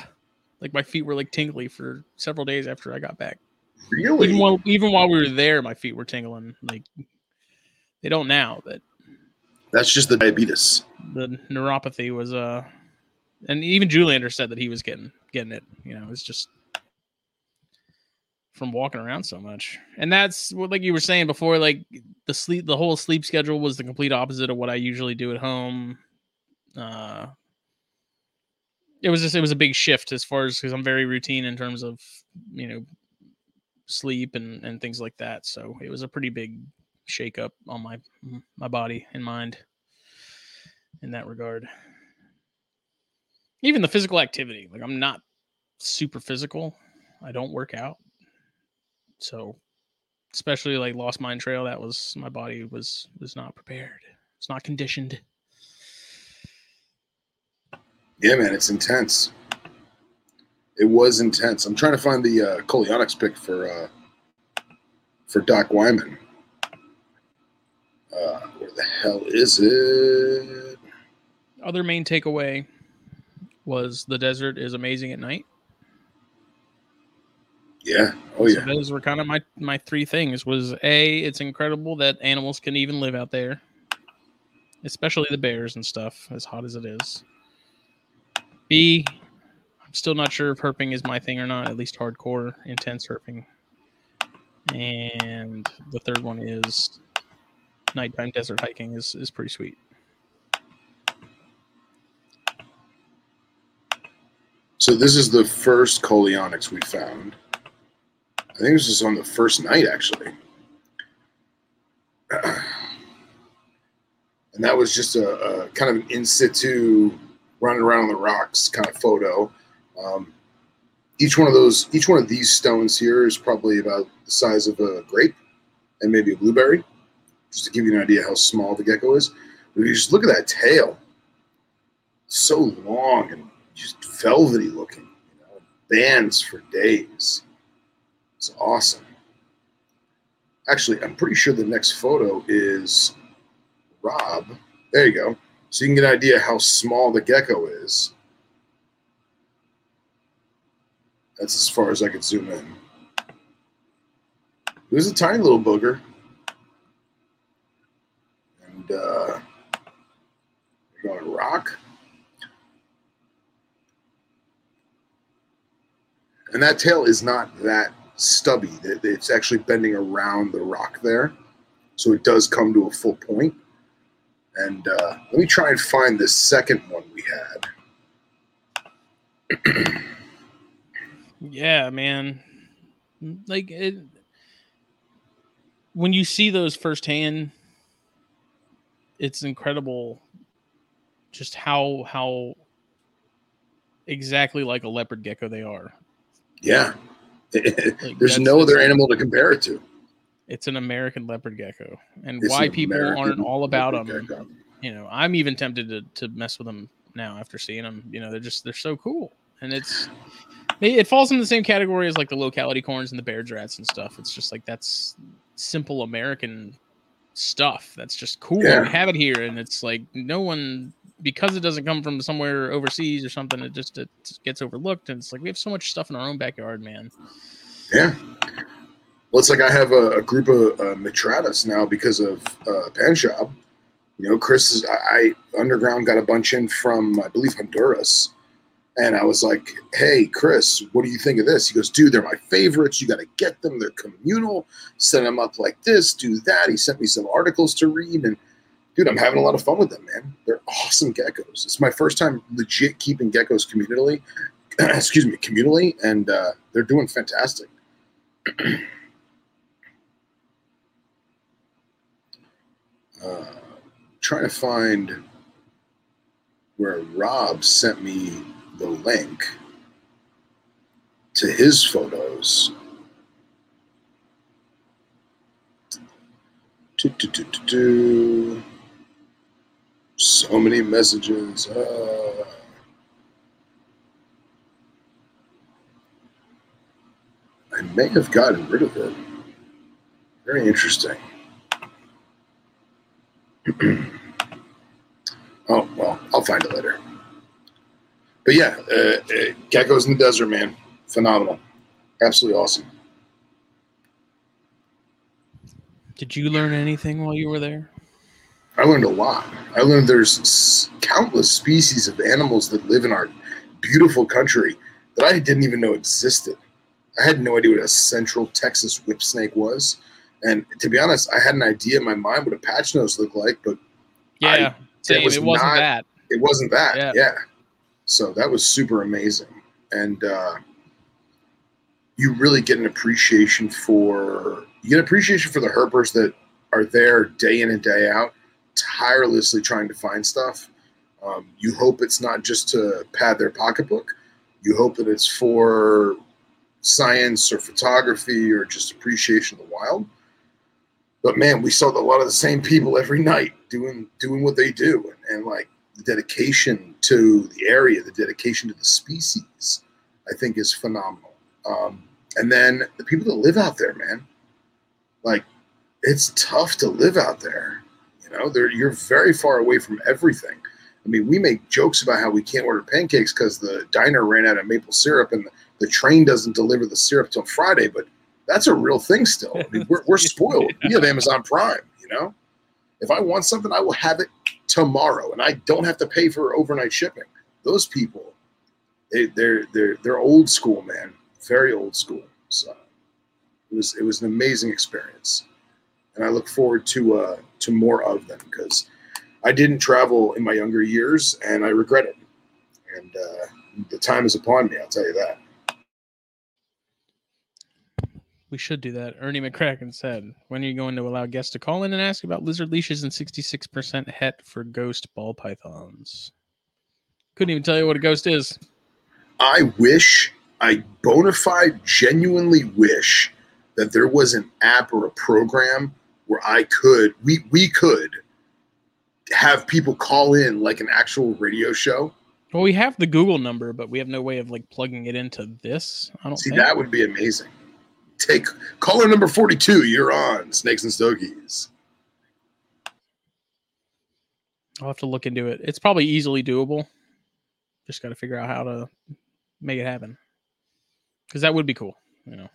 like my feet were like tingly for several days after I got back. Really? Even while even while we were there, my feet were tingling. Like they don't now, but That's just the diabetes. the neuropathy was uh, and even Juliander said that he was getting getting it. You know, it's just from walking around so much. And that's what, like you were saying before, like the sleep, the whole sleep schedule was the complete opposite of what I usually do at home. Uh, it was just, it was a big shift as far as because I'm very routine in terms of, you know, sleep and, and things like that. So it was a pretty big shake up on my, my body and mind in that regard. Even the physical activity, like I'm not super physical. I don't work out. So especially like Lost Mine Trail, that was my body was was not prepared. It's not conditioned. Yeah, man, it's intense. It was intense. I'm trying to find the uh, Coleonyx pick for uh, for Doc Wyman. Uh, where the hell is it? Other main takeaway was the desert is amazing at night. Yeah. Oh So yeah. those were kind of my my three things. Was a, it's incredible that animals can even live out there, especially the bears and stuff. As hot as it is. B, I'm still not sure if herping is my thing or not. At least hardcore, intense herping. And the third one is nighttime desert hiking is is pretty sweet. So this is the first Coleonyx we found. I think this was on the first night actually. And that was just a, a kind of an in situ running around on the rocks kind of photo. Um, each one of those, each one of these stones here is probably about the size of a grape and maybe a blueberry, just to give you an idea how small the gecko is. But if you just look at that tail, so long and just velvety looking, you know, bands for days. It's awesome. Actually, I'm pretty sure the next photo is Rob. There you go. So you can get an idea how small the gecko is. That's as far as I could zoom in. It was a tiny little booger. And uh, going to rock. And that tail is not that stubby. It's actually bending around the rock there. So it does come to a full point. And uh, let me try and find the second one we had. Yeah, man. Like it when you see those firsthand, it's incredible just how how exactly like a leopard gecko they are. Yeah. Like, There's no other animal to compare it to. It's an American leopard gecko, and It's why an people American aren't all about them. gecko. You know, I'm even tempted to to mess with them now after seeing them. You know, they're just they're so cool, and it's it, falls in the same category as like the locality corns and the Baird's rats and stuff. It's just like that's simple American stuff. That's just cool. Yeah. We have it here, and it's like no one because it doesn't come from somewhere overseas or something. It just it gets overlooked, and it's like we have so much stuff in our own backyard, man. Yeah. Well, it's like I have a, a group of uh, Mitratus now because of uh, Pan Shop. You know, Chris is, I, I underground got a bunch in from, I believe, Honduras. And I was like, hey, Chris, what do you think of this? He goes, dude, they're my favorites. You got to get them. They're communal. Set them up like this, do that. He sent me some articles to read. And dude, I'm having a lot of fun with them, man. They're awesome geckos. It's my first time legit keeping geckos communally. Excuse me, communally. And uh, they're doing fantastic. uh, trying to find where Rob sent me the link to his photos. Do, do, do, do, do. So many messages. Uh, I may have gotten rid of it. Very interesting. Oh well, I'll find it later. But yeah, uh, uh, geckos in the desert, man, phenomenal, absolutely awesome. Did you learn anything while you were there? I learned a lot. I learned there's countless species of animals that live in our beautiful country that I didn't even know existed. I had no idea what a Central Texas whip snake was, and to be honest, I had an idea in my mind what a patch nose looked like, but Yeah, same. was it wasn't not- that. it wasn't that. Yeah. Yeah. So that was super amazing. And uh, you really get an appreciation for you get appreciation for the herpers that are there day in and day out, tirelessly trying to find stuff. Um, you hope it's not just to pad their pocketbook. You hope that it's for science or photography or just appreciation of the wild. But man, we saw a lot of the same people every night doing doing what they do, and, and like the dedication to the area, the dedication to the species, I think is phenomenal. Um, and then the people that live out there, man, like it's tough to live out there. You know, you're very far away from everything. I mean, we make jokes about how we can't order pancakes because the diner ran out of maple syrup and the, the train doesn't deliver the syrup till Friday, but that's a real thing still. I mean, we're, we're spoiled. We have Amazon Prime, you know? If I want something, I will have it tomorrow and I don't have to pay for overnight shipping. Those people, they, they're, they're, they're old school, man. Very old school. So it was, it was an amazing experience. And I look forward to, uh, to more of them because I didn't travel in my younger years and I regret it. And uh, the time is upon me, I'll tell you that. We should do that. Ernie McCracken said, "When are you going to allow guests to call in and ask about lizard leashes and 66% het for ghost ball pythons?" Couldn't even tell you what a ghost is. I wish, I bona fide, genuinely wish that there was an app or a program where I could, we we could have people call in like an actual radio show. Well, we have the Google number, but we have no way of like plugging it into this. I don't See, think. that would be amazing. Take caller number 42, you're on Snakes and Stogies. I'll have to look into it. It's probably easily doable. Just got to figure out how to make it happen. Because that would be cool. You know.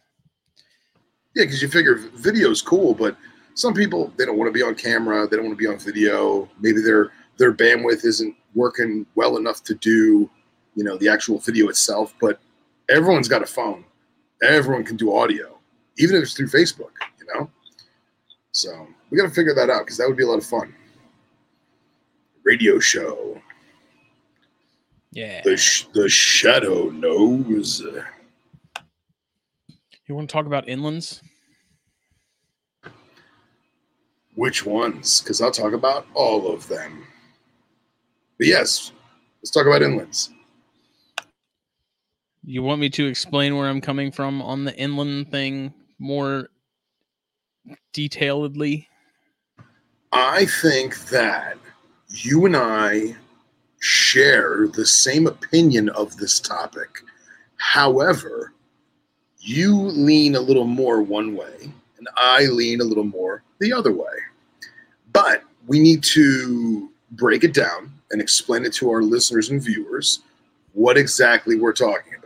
Yeah, because you figure video's cool, but some people they don't want to be on camera, they don't want to be on video. Maybe their their bandwidth isn't working well enough to do, you know, the actual video itself. But everyone's got a phone. Everyone can do audio, even if it's through Facebook, you know. So we got to figure that out because that would be a lot of fun. Radio show. Yeah. The sh- the shadow knows. Uh, you want to talk about inlands? Which ones? Because I'll talk about all of them. But yes, let's talk about inlands. You want me to explain where I'm coming from on the inland thing more detailedly? I think that you and I share the same opinion of this topic. However, you lean a little more one way, and I lean a little more the other way. But we need to break it down and explain it to our listeners and viewers what exactly we're talking about.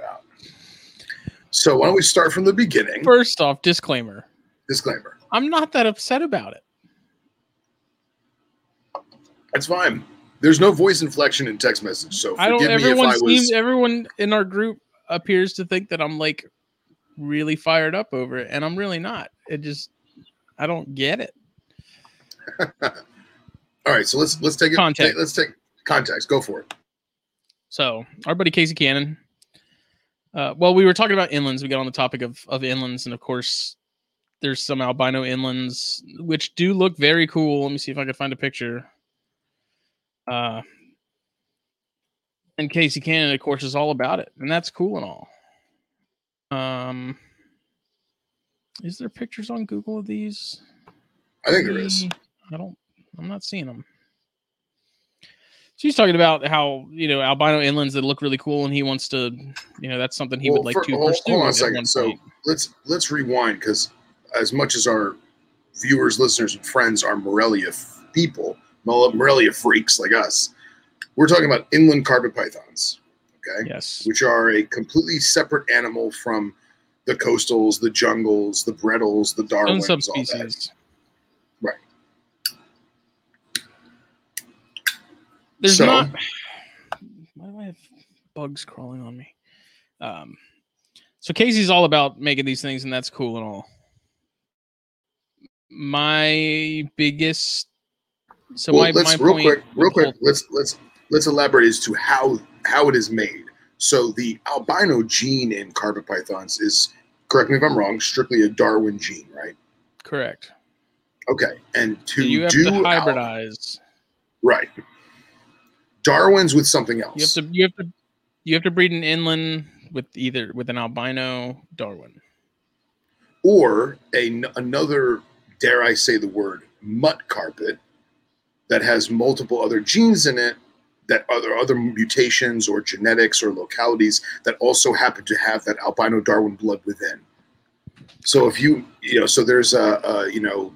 So, why don't we start from the beginning? First off, disclaimer Disclaimer. I'm not that upset about it. That's fine. There's no voice inflection in text message, so I don't. forgive me if Everyone I seems. was. Everyone in our group appears to think that I'm like really fired up over it, and I'm really not. It just, I don't get it. All right, so let's let's take it. Context. let's take context. Go for it. So our buddy Casey Cannon. Uh, well, we were talking about inlands. We got on the topic of of inlands, and of course, there's some albino inlands which do look very cool. Let me see if I can find a picture. Uh, and Casey Cannon, of course, is all about it, and that's cool and all. Um, is there pictures on Google of these? I think there is. I don't. I'm not seeing them. She's talking about how you know albino inlands that look really cool, and he wants to, you know, that's something he Well, would like for- to hold- pursue. hold on a second. So point. let's let's rewind because as much as our viewers, listeners, and friends are Morelia f- people, Morelia freaks like us, we're talking about inland carpet pythons. Okay. yes, which are a completely separate animal from the coastals, the jungles, the bredlis, the darwins, all that. subspecies. Right. There's So- not. Why do I have bugs crawling on me? Um, So Casey's all about making these things, and that's cool and all. My biggest. So well, my, let's my real point quick, real quick. whole- Let's let's let's elaborate as to how how it is made. So the albino gene in carpet pythons is, correct me if I'm wrong, strictly a Darwin gene, right? correct. Okay, and to you have do to al- hybridize. right, Darwin's with something else. You have to you have to you have to breed an inland with either with an albino Darwin. or a, another, dare I say the word, mutt carpet that has multiple other genes in it that other other mutations or genetics or localities that also happen to have that albino Darwin blood within. So if you you know, so there's a, a you know,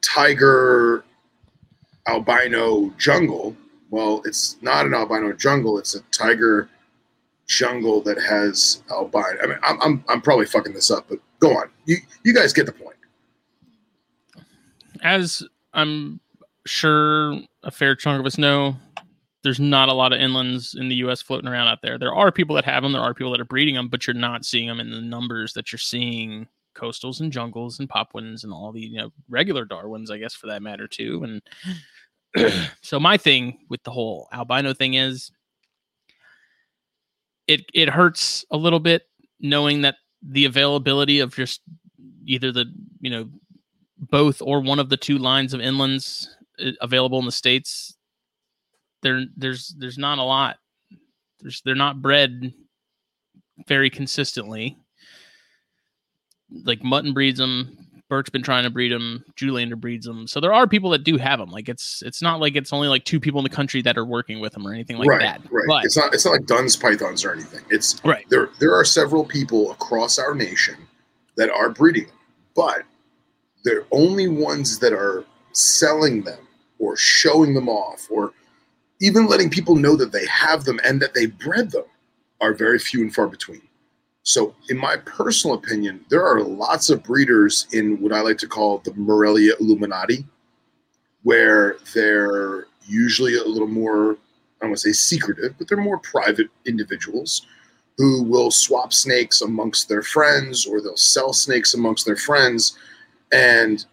tiger albino jungle. Well, it's not an albino jungle; it's a tiger jungle that has albino. I mean, I'm I'm, I'm probably fucking this up, but go on. You you guys get the point. As I'm sure a fair chunk of us know, there's not a lot of inlands in the U.S. floating around out there. There are people that have them. There are people that are breeding them, but you're not seeing them in the numbers that you're seeing coastals and jungles and popwins and all the you know regular Darwins, I guess, for that matter too. And so my thing with the whole albino thing is, it it hurts a little bit knowing that the availability of just either the you know both or one of the two lines of inlands uh, available in the states there there's there's not a lot. There's they're not bred very consistently. Like mutton breeds them Bert's been trying to breed them. Juliander breeds them. So there are people that do have them. Like it's it's not like it's only like two people in the country that are working with them or anything like right, that. right. But it's not it's not like Dunn's pythons or anything. It's right. there there are several people across our nation that are breeding them, but the only ones that are selling them or showing them off or even letting people know that they have them and that they bred them are very few and far between. So, in my personal opinion, there are lots of breeders in what I like to call the Morelia Illuminati, where they're usually a little more, I don't want to say secretive, but they're more private individuals who will swap snakes amongst their friends or they'll sell snakes amongst their friends. And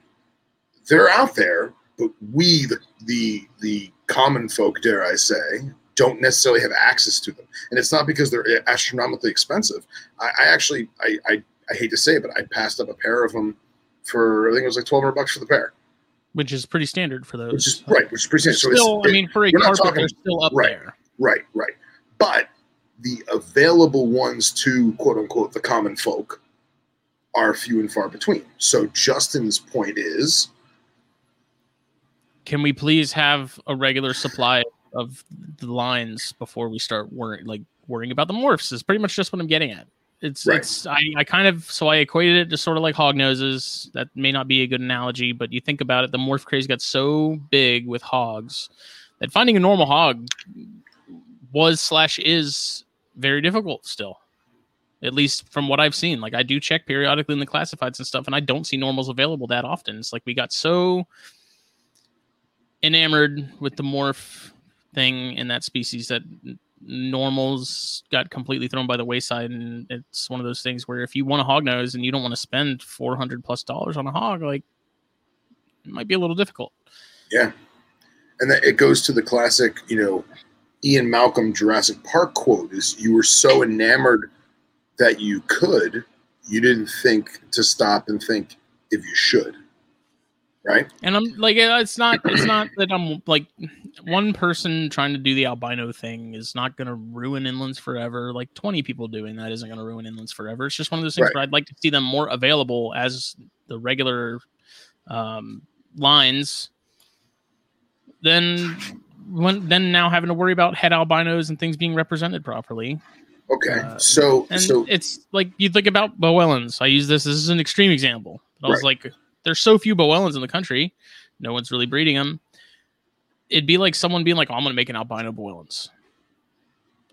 they're out there, but we, the, the, the common folk, dare I say, don't necessarily have access to them. And it's not because they're astronomically expensive. I, I actually, I, I, I hate to say it, but I passed up a pair of them for, I think it was like 1200 bucks for the pair, Which is pretty standard for those. which is right, which is pretty standard. So it's- still, I it- mean, for a carpet, talking- they're still up right. there. Right, right. But the available ones to quote unquote the common folk are few and far between. So Justin's point is Can we please have a regular supply of the lines before we start worrying, like worrying about the morphs? Is pretty much just what I'm getting at. It's Right. it's I, I kind of so I equated it to sort of like hog noses. That may not be a good analogy, but you think about it, the morph craze got so big with hogs that finding a normal hog was slash is very difficult still. At least from what I've seen. Like I do check periodically in the classifieds and stuff, and I don't see normals available that often. It's like we got so enamored with the morph thing in that species that normals got completely thrown by the wayside and it's one of those things where if you want a hog nose and you don't want to spend 400 plus dollars on a hog like it might be a little difficult yeah. And that it goes to the classic, you know, Ian Malcolm Jurassic Park quote is you were so enamored that you could, you didn't think to stop and think if you should. Right? and i'm like it's not it's not that i'm like one person trying to do the albino thing is not going to ruin inlands forever like 20 people doing that isn't going to ruin inlands forever it's just one of those things Right. where i'd like to see them more available as the regular um, lines then when then now having to worry about het albinos and things being represented properly Okay. Uh, so and so it's like you think about Boelens. I use this. This is an extreme example. But I was like, there's so few Boelens in the country. No one's really breeding them. It'd be like someone being like, oh, I'm going to make an albino Boelens.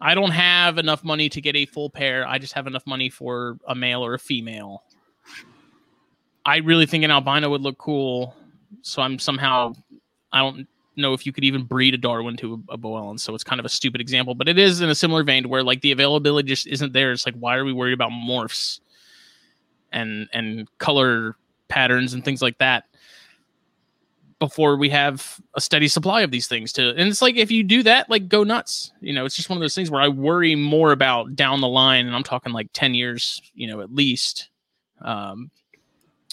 I don't have enough money to get a full pair. I just have enough money for a male or a female. I really think an albino would look cool. So I'm somehow, I don't know if you could even breed a Darwin to a, a Boelen, so it's kind of a stupid example, but it is in a similar vein to where like the availability just isn't there. It's like why are we worried about morphs and and color patterns and things like that before we have a steady supply of these things to and it's like if you do that like go nuts. You know it's just one of those things where i worry more about down the line and i'm talking like 10 years you know at least. Um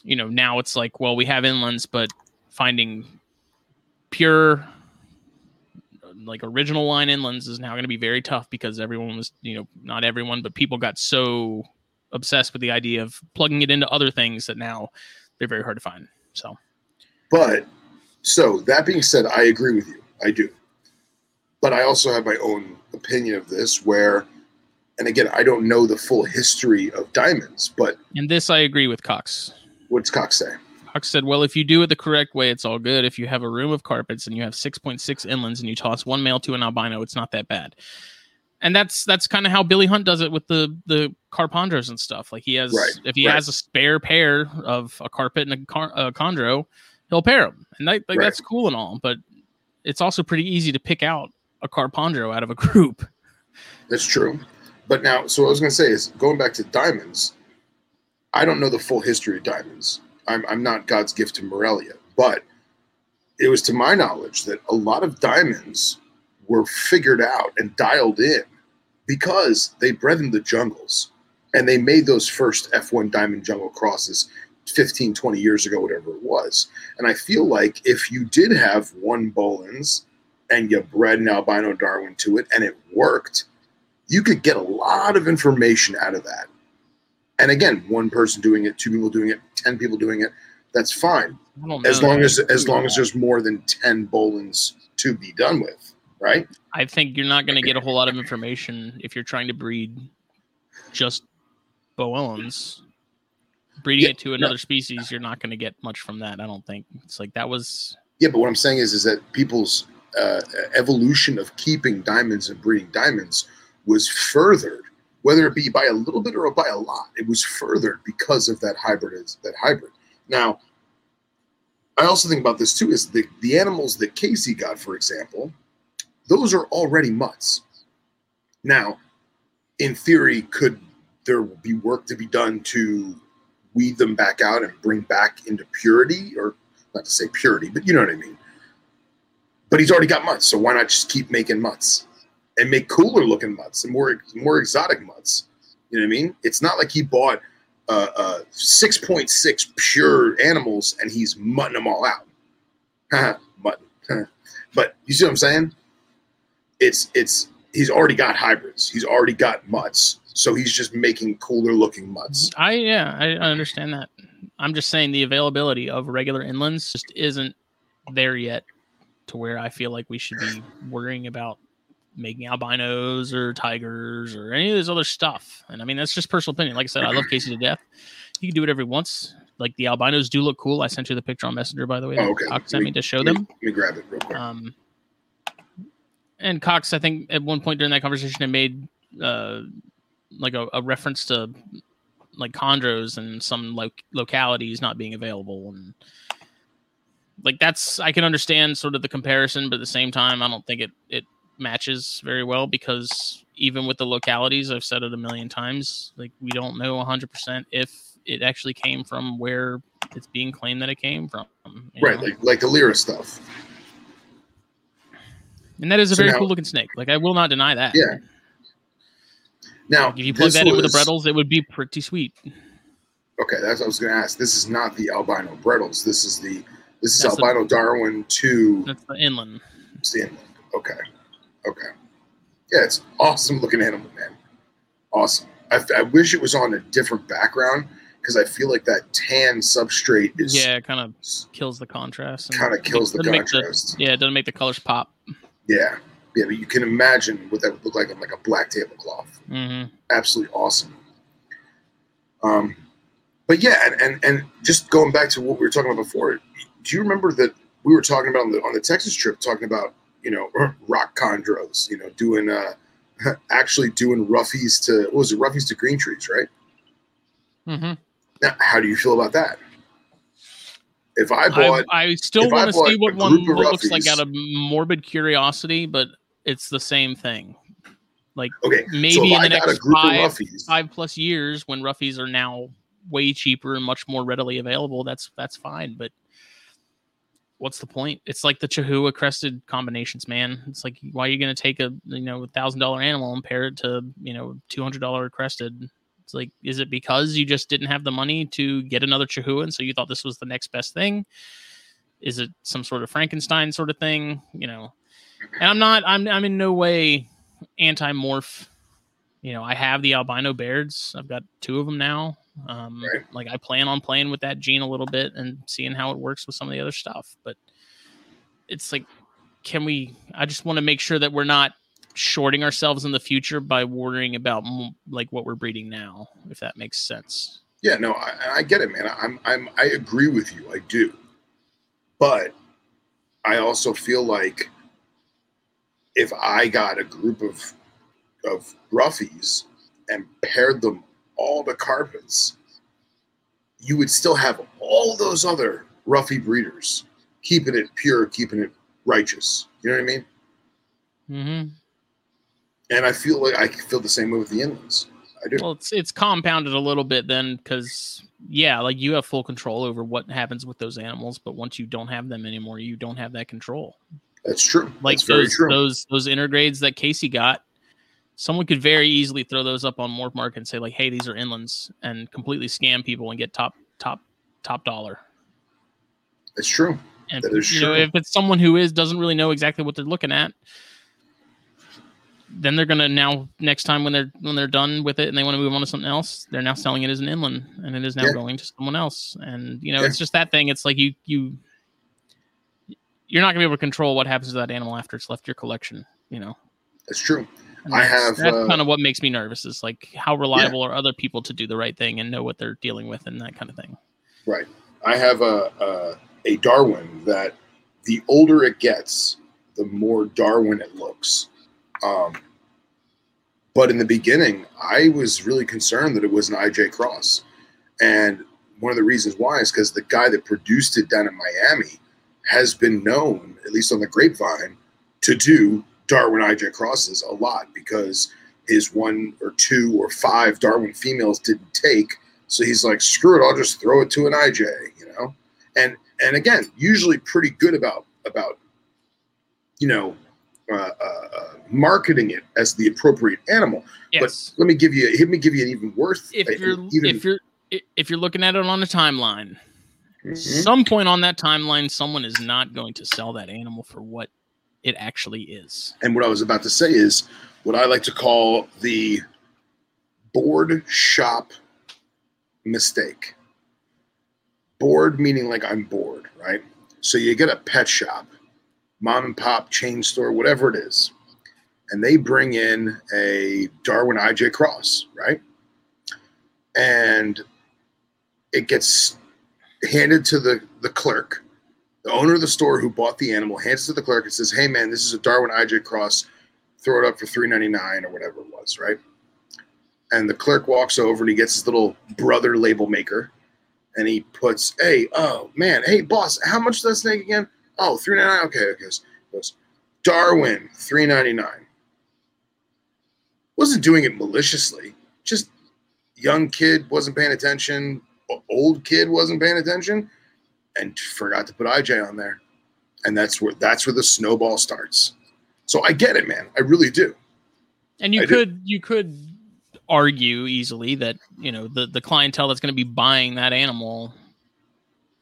you know now it's like well we have inlands but finding pure like original line inlands is now going to be very tough because everyone was you know not everyone but people got so obsessed with the idea of plugging it into other things that now they're very hard to find so. But so that being said, I agree with you. I do. But I also have my own opinion of this where and again, I don't know the full history of diamonds, but and this i agree with cox what's Cox say? Cox said, "Well, if you do it the correct way, it's all good. If you have a room of carpets and you have 6.6 inlands and you toss one male to an albino, it's not that bad." And that's that's kind of how Billy Hunt does it with the the carpondros and stuff. Like he has, Right, if he right. has a spare pair of a carpet and a, car, a chondro, he'll pair them, and that, like Right. that's cool and all. But it's also pretty easy to pick out a carpondro out of a group. That's true. But now, so what I was going to say is going back to diamonds, I don't know the full history of diamonds. I'm, I'm not God's gift to Morelia, but it was to my knowledge that a lot of diamonds were figured out and dialed in because they bred in the jungles and they made those first F1 diamond jungle crosses 15, 20 years ago, whatever it was. And I feel like if you did have one Boelens and you bred an albino Darwin to it and it worked, you could get a lot of information out of that. And again, one person doing it, two people doing it, ten people doing it, that's fine. I don't know. As long as as long as there's more than ten Boelens to be done with, right? I think you're not going to get a whole lot of information if you're trying to breed just Boelens. Breeding Yeah, it to another species, you're not going to get much from that. I don't think it's like that was Yeah, but what I'm saying is, is that people's uh, evolution of keeping diamonds and breeding diamonds was furthered, whether it be by a little bit or by a lot. It was furthered because of that hybrid. That hybrid. Now, I also think about this too: is the the animals that Casey got, for example, those are already mutts. Now, in theory, could there be work to be done to weed them back out and bring back into purity, or not to say purity, but you know what I mean. But he's already got mutts, so why not just keep making mutts and make cooler looking mutts and more more exotic mutts? You know what I mean? It's not like he bought uh, uh, 6.6 pure animals and he's mutting them all out. Mutton. but you see what I'm saying? It's it's he's already got hybrids. He's already got mutts. So he's just making cooler looking mutts. I yeah, I, I understand that. I'm just saying the availability of regular inlands just isn't there yet to where I feel like we should be worrying about making albinos or tigers or any of this other stuff. And I mean that's just personal opinion. Like I said, I love Casey to death. He can do it every once. Like the albinos do look cool. I sent you the picture on Messenger by the way. Oh, okay. Cox sent me to show me- them. Let me grab it real quick. Um, and Cox, I think at one point during that conversation, had made uh, like a, a reference to like chondros and some like localities not being available, and like that's I can understand sort of the comparison, but at the same time, I don't think it it matches very well because even with the localities, I've said it a million times, like we don't know 100% if it actually came from where it's being claimed that it came from. right, know? like like the Lyra stuff. And that is a So very now- cool looking snake. Like I will not deny that. Yeah. Now, Like, if you plug that in with the was- bredlis, it would be pretty sweet. Okay, that's what I was going to ask. This is not the albino bredlis. This is the this is That's the- albino Darwin two That's the inland. stand. Okay, okay, yeah, it's awesome looking animal, man. Awesome. I, I wish it was on a different background because I feel like that tan substrate is Yeah, it kind of kills the contrast. kind of kills the contrast. yeah, it doesn't make the colors pop. yeah, yeah, but you can imagine what that would look like on like a black tablecloth. hmm absolutely awesome. Um, but yeah, and, and and just going back to what we were talking about before, do you remember that we were talking about on the on the Texas trip, talking about you know rock chondros, you know, doing uh actually doing roughies to what was it roughies to green trees, right? hmm Now, how do you feel about that? If I bought, I, I still want to see what one looks like out of morbid curiosity, but it's the same thing. Like okay, Maybe so in the next five, five plus years, when roughies are now way cheaper and much more readily available, that's that's fine. But what's the point? It's like the Chihuahua crested combinations, man. It's like why are you going to take a you know thousand dollar animal and pair it to you know two hundred dollar crested? It's like, is it because you just didn't have the money to get another Chihuahua, and so you thought this was the next best thing? Is it some sort of Frankenstein sort of thing? You know, and I'm not. I'm. I'm in no way anti-morph. You know, I have the albino beards. I've got two of them now. Um, Right. Like I plan on playing with that gene a little bit and seeing how it works with some of the other stuff. But it's like, can we? I just want to make sure that we're not shorting ourselves in the future by worrying about m- like what we're breeding now. If that makes sense. yeah, no, I, I get it, man. I'm, I'm, I agree with you. I do, but I also feel like if I got a group of of roughies and paired them all to carpets, you would still have all those other roughy breeders keeping it pure, keeping it righteous. You know what I mean? Mm-hmm. And I feel like I feel the same way with the inlands. I do. Well, it's it's compounded a little bit then because yeah, like you have full control over what happens with those animals, but once you don't have them anymore, you don't have that control. That's true. Like That's those true. those those intergrades that Casey got, someone could very easily throw those up on Morph Market and say like, "Hey, these are inlands," and completely scam people and get top top top dollar. It's true. And That is you know, true. if it's someone who is doesn't really know exactly what they're looking at, then they're gonna now next time when they're when they're done with it and they want to move on to something else, they're now selling it as an inland, and it is now Yeah. going to someone else. And you know, Yeah. it's just that thing. It's like you you you're not gonna be able to control what happens to that animal after it's left your collection. You know, It's true. And I that's- have, that's uh, kind of what makes me nervous. Is like how reliable are other people to do the right thing and know what they're dealing with and that kind of thing. Right. I have a, a a Darwin that the older it gets, the more Darwin it looks. Um, but in the beginning, I was really concerned that it was an IJ cross, and one of the reasons why is because the guy that produced it down in Miami has been known, at least on the grapevine, to do Darwin IJ crosses a lot because his one or two or five Darwin females didn't take. So he's like, screw it, I'll just throw it to an IJ, you know? And and again, usually pretty good about about you know uh, uh, uh, marketing it as the appropriate animal. Yes. But let me give you let me give you an even worse. if uh, you're even, if you're if you're looking at it on a timeline, Mhm. some point on that timeline, someone is not going to sell that animal for what it actually is. And what I was about to say is what I like to call the board shop mistake. Bored meaning like I'm bored, right? So you get a pet shop, mom and pop chain store, whatever it is, and they bring in a Darwin IJ Cross, right? And it gets handed to the, the clerk the owner of the store who bought the animal hands it to the clerk and says, "Hey, man, this is a Darwin IJ cross. Throw it up for three ninety nine or whatever it was, right?" And the clerk walks over and he gets his little brother label maker, and he puts, "Hey, oh man, hey boss, how much is that snake again? Oh, three ninety nine. Okay, okay." So goes, Darwin three ninety nine. Wasn't doing it maliciously. Just young kid wasn't paying attention. Old kid wasn't paying attention and forgot to put IJ on there. And that's where that's where the snowball starts. So I get it, man. I really do. And you I do. could you could argue easily that you know the the clientele that's going to be buying that animal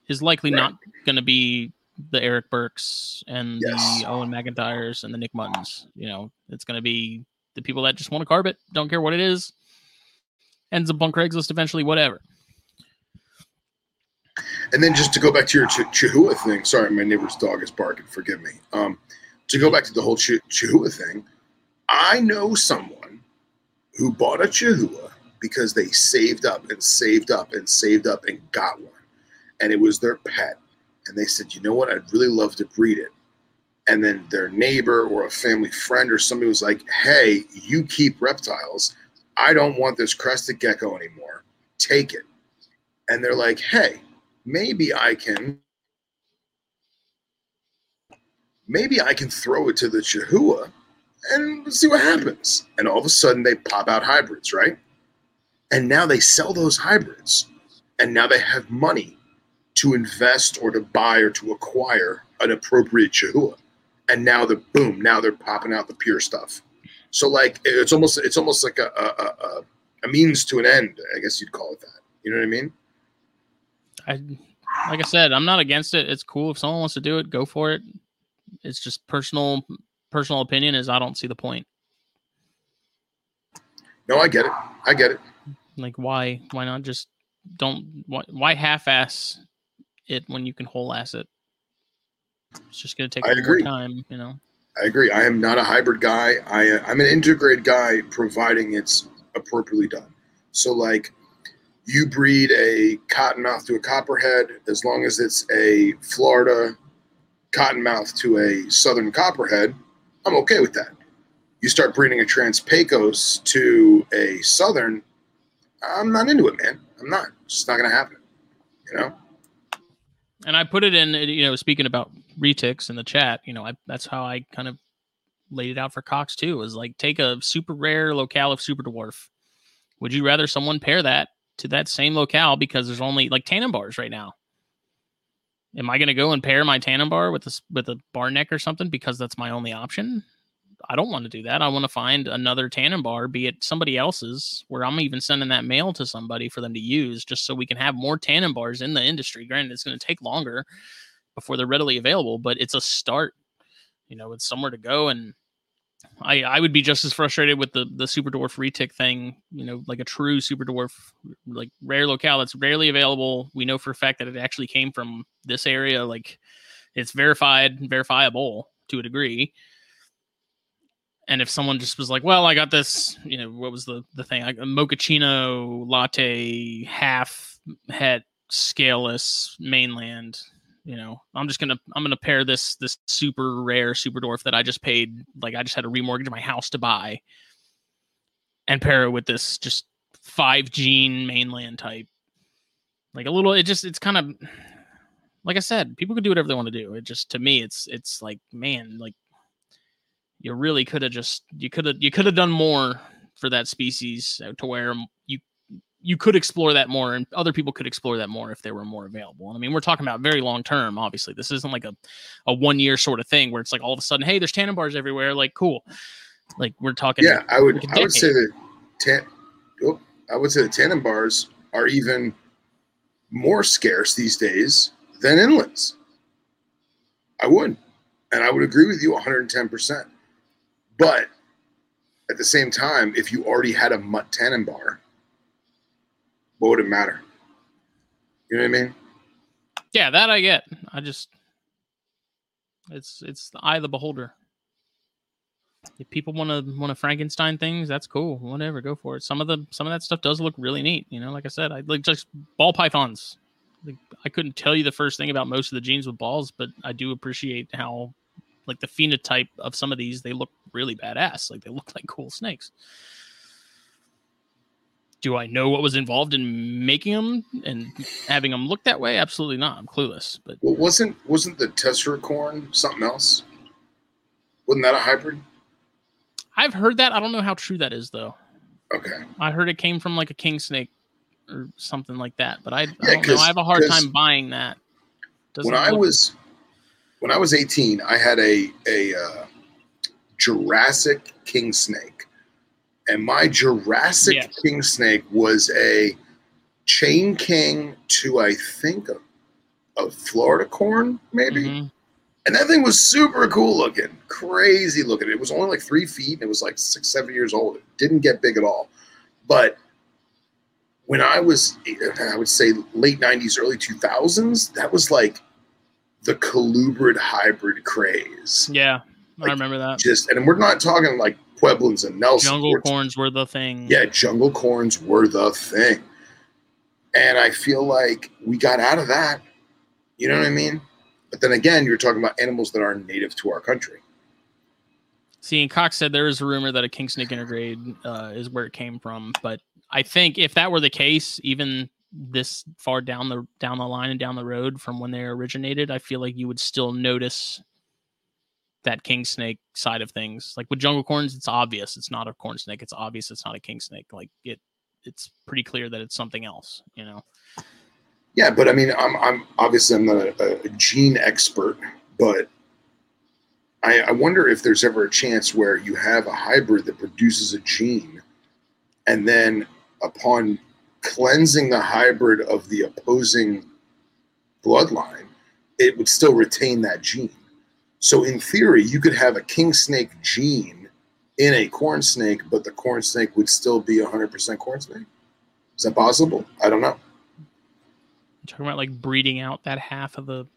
is likely Right. not going to be the Eric Burks and Yes. the Owen McIntyres and the Nick Muttons. You know, it's going to be the people that just want to carb it, don't care what it is, ends up on Craigslist eventually, whatever. And then just to go back to your Ch- Chihuahua thing. Sorry, my neighbor's dog is barking. Forgive me. Um, to go back to the whole Ch- Chihuahua thing, I know someone who bought a Chihuahua because they saved up and saved up and saved up and got one, and it was their pet. And they said, you know what? I'd really love to breed it. And then their neighbor or a family friend or somebody was like, hey, you keep reptiles. I don't want this crested gecko anymore. Take it. And they're like, hey, maybe I can maybe I can throw it to the Chihuahua and see what happens. And all of a sudden they pop out hybrids, right? And now they sell those hybrids. And now they have money to invest or to buy or to acquire an appropriate Chihuahua. And now they're boom, now they're popping out the pure stuff. So like it's almost it's almost like a a, a, a means to an end, I guess you'd call it that. You know what I mean? I like I said, I'm not against it. It's cool if someone wants to do it, go for it. It's just personal personal opinion is I don't see the point. No, I get it. I get it. Like why why not just don't why, why half-ass it when you can whole ass it? It's just going to take I more agree. time, you know. I agree. I am not a hybrid guy. I I'm an integrated guy, providing it's appropriately done. So like, you breed a cottonmouth to a copperhead, as long as it's a Florida cottonmouth to a southern copperhead, I'm okay with that. You start breeding a Trans-Pecos to a southern, I'm not into it, man. I'm not. It's just not going to happen. You know. And I put it in, you know, speaking about retics in the chat, you know, I, that's how I kind of laid it out for Cox too. Is like take a super rare locale of super dwarf. Would you rather someone pair that to that same locale because there's only like Tanimbars right now? Am I going to go and pair my Tanimbar with a s- with a bar neck or something because that's my only option? I don't want to do that. I want to find another Tanimbar, be it somebody else's, where I'm even sending that mail to somebody for them to use, just so we can have more Tanimbars in the industry. Granted, it's going to take longer before they're readily available, but it's a start. You know, it's somewhere to go, and I I would be just as frustrated with the the super dwarf retic thing. You know, like a true super dwarf, like rare locale that's rarely available. We know for a fact that it actually came from this area. Like it's verified, verifiable to a degree. And if someone just was like, "Well, I got this," you know, what was the the thing? I, mochaccino latte half het scaleless mainland you know i'm just gonna i'm gonna pair this this super rare super dwarf that i just paid like i just had to remortgage my house to buy and pair it with this just five gene mainland type. Like a little it just it's kind of like i said people can do whatever they want to do. It just to me it's it's like man like you really could have just you could have you could have done more for that species uh, to where you you could explore that more and other people could explore that more if they were more available. And I mean, we're talking about very long term, obviously. This isn't like a, a one year sort of thing where it's like all of a sudden, hey, there's Tanimbars everywhere. Like, cool. Like we're talking Yeah, I would. I would say that. Tan, oh, I would say the Tanimbars are even more scarce these days than inlands. I would, and I would agree with you 110. percent But at the same time, if you already had a mutt Tanimbar, what would it matter? You know what I mean? Yeah, that I get. I just it's it's the eye of the beholder. If people want to want to Frankenstein things, that's cool. Whatever, go for it. Some of the some of that stuff does look really neat. You know, like I said, I like just ball pythons. Like, I couldn't tell you the first thing about most of the genes with balls, but I do appreciate how like the phenotype of some of these they look really badass. Like they look like cool snakes. Do I know what was involved in making them and having them look that way? Absolutely not. I'm clueless. But Well, wasn't wasn't the Tesseracorn something else? Wasn't that a hybrid? I've heard that. I don't know how true that is though. Okay. I heard it came from like a king snake or something like that. But I, I Yeah, don't know. 'cause- I have a hard time buying that. Doesn't when I was when I was 18, I had a a uh, Jurassic king snake, and my Jurassic Yes. king snake was a chain king to I think a, a Florida corn maybe, Mhm. and that thing was super cool looking, crazy looking. It was only like three feet, and it was like six seven years old. It didn't get big at all, but when I was, I would say late '90s, early 2000s, that was like the colubrid hybrid craze. yeah, I remember that. Just, and we're not talking like Pueblans and Nelson. Jungle We're- corns were the thing. Yeah, jungle corns were the thing, and I feel like we got out of that. You know what I mean? But then again, you're talking about animals that are native to our country. See, and Cox said there is a rumor that a king snake intergrade uh, is where it came from, but I think if that were the case, even this far down the down the line and down the road from when they originated, I feel like you would still notice that king snake side of things. Like with jungle corns, it's obvious it's not a corn snake. It's obvious it's not a king snake. Like it, it's pretty clear that it's something else. You know. Yeah, but I mean, I'm I'm obviously I'm not a, a gene expert, but I, I wonder if there's ever a chance where you have a hybrid that produces a gene, and then upon cleansing the hybrid of the opposing bloodline, it would still retain that gene. So in theory, you could have a king snake gene in a corn snake, but the corn snake would still be 100% corn snake. Is that possible? I don't know. You're talking about like breeding out that half of the.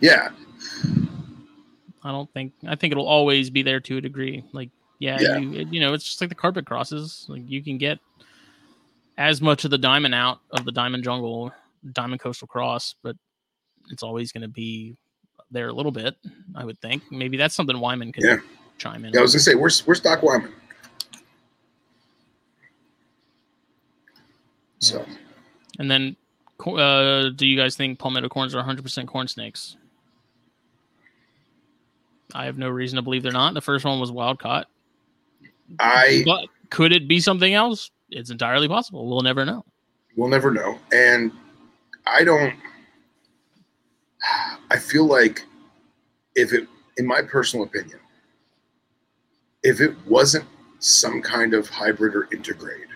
Yeah. I don't think. I think it'll always be there to a degree. Like, yeah, Yeah. You, you know, it's just like the carpet crosses. Like, you can get as much of the diamond out of the diamond jungle, diamond coastal cross, but it's always going to be there a little bit. I would think maybe that's something Wyman could Yeah. chime in. Yeah, I was gonna say, where's where's Doc Wyman? So And then, uh, do you guys think palmetto corns are 100% corn snakes? I have no reason to believe they're not. The first one was wild caught, I but could it be something else? It's entirely possible. We'll never know. We'll never know, and I don't. I feel like if it, in my personal opinion, if it wasn't some kind of hybrid or intergrade,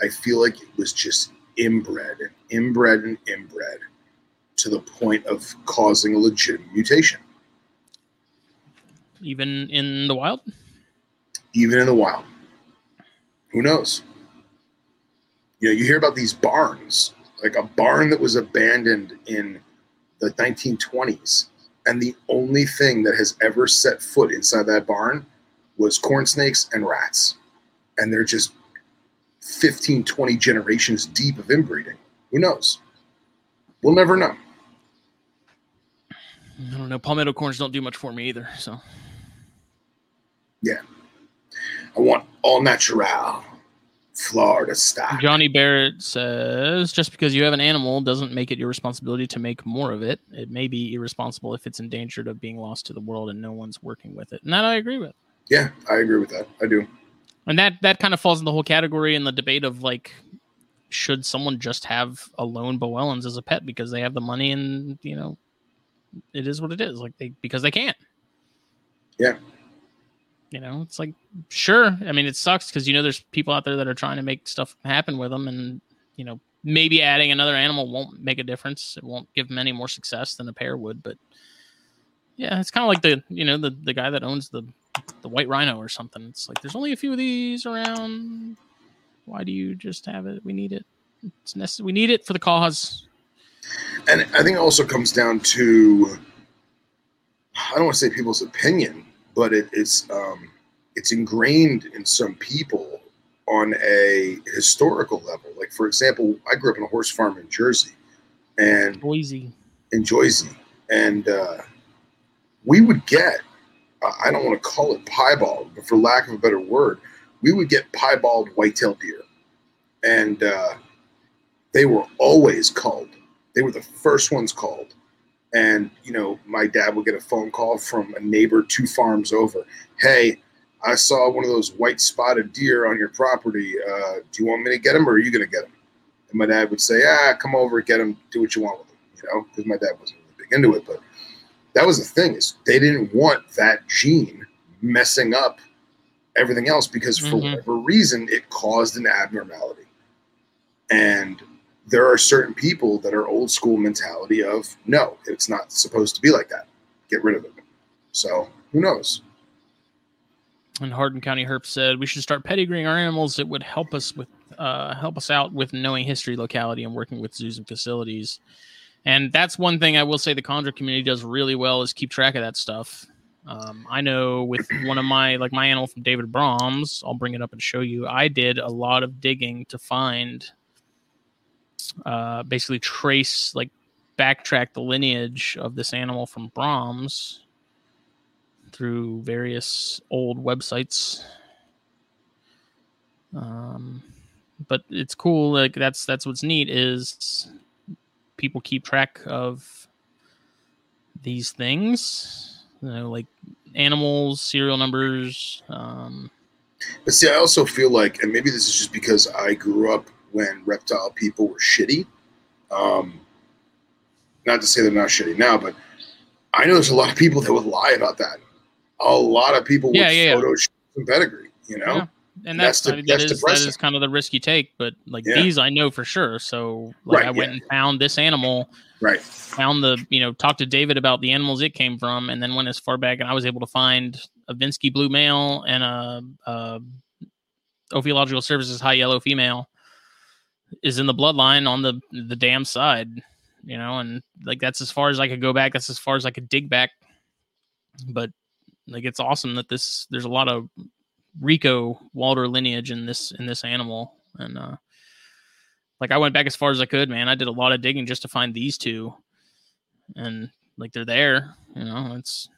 I feel like it was just inbred and inbred and inbred to the point of causing a legitimate mutation, Even in the wild, even in the wild. Who knows? You know, you hear about these barns, like a barn that was abandoned in the 1920s, and the only thing that has ever set foot inside that barn was corn snakes and rats. And they're just 15, 20 generations deep of inbreeding. Who knows? We'll never know. I don't know. Palmetto corns don't do much for me either. So yeah. I want all natural, Florida style. Johnny Barrett says, just because you have an animal doesn't make it your responsibility to make more of it. It may be irresponsible if it's endangered of being lost to the world and no one's working with it. And that I agree with. Yeah, I agree with that. I do. And that that kind of falls in the whole category in the debate of like, should someone just have a lone Boelens as a pet because they have the money and you know, it is what it is. Like they because they can. Yeah. You know, it's like sure. I mean, it sucks because you know there's people out there that are trying to make stuff happen with them, and you know maybe adding another animal won't make a difference. It won't give them any more success than a pair would. But yeah, it's kind of like the you know the the guy that owns the the white rhino or something. It's like there's only a few of these around. Why do you just have it? We need it. It's necessary. We need it for the cause. And I think it also comes down to I don't want to say people's opinion, but it, it's um, it's ingrained in some people on a historical level. Like for example, I grew up in a horse farm in Jersey, and Boise. in Jersey, and uh, we would get I don't want to call it piebald, but for lack of a better word, we would get piebald white-tailed deer, and uh, they were always culled. They were the first ones called. And, you know, my dad would get a phone call from a neighbor two farms over. Hey, I saw one of those white spotted deer on your property. Uh, do you want me to get him or are you going to get him? And my dad would say, ah, come over, get him, do what you want with him, you know, because my dad wasn't really big into it. But that was the thing is they didn't want that gene messing up everything else because for Mhm. whatever reason, it caused an abnormality. And there are certain people that are old school mentality of no, it's not supposed to be like that. Get rid of it. So who knows? And Hardin County Herp said we should start pedigreeing our animals. It would help us with uh, help us out with knowing history, locality, and working with zoos and facilities. And that's one thing I will say the Chondro community does really well is keep track of that stuff. Um, I know with one of my like my animal from David Brahms, I'll bring it up and show you. I did a lot of digging to find, uh, basically trace like backtrack the lineage of this animal from Brahms through various old websites. Um, but it's cool. Like that's that's what's neat is people keep track of these things, you know, like animals, serial numbers. Um, But see, I also feel like, and maybe this is just because I grew up when reptile people were shitty. Um, not to say they're not shitty now, but I know there's a lot of people that would lie about that. A lot of people Yeah, would yeah, yeah. Photoshop some pedigree, you know? Yeah. and That's that's, I mean, that's that is that kind of the risk you take. But like Yeah. these, I know for sure. So like, Right, I went yeah. and found this animal, Right. found the you know talked to David about the animals it came from, and then went as far back, and I was able to find a Vinsky blue male and a, a Ophiological Services high yellow female is in the bloodline on the the dam side, you know, and like that's as far as I could go back. That's as far as I could dig back. But like it's awesome that this there's a lot of Rico Walter lineage in this in this animal, and uh like I went back as far as I could, man. I did a lot of digging just to find these two, and like they're there, you know. It's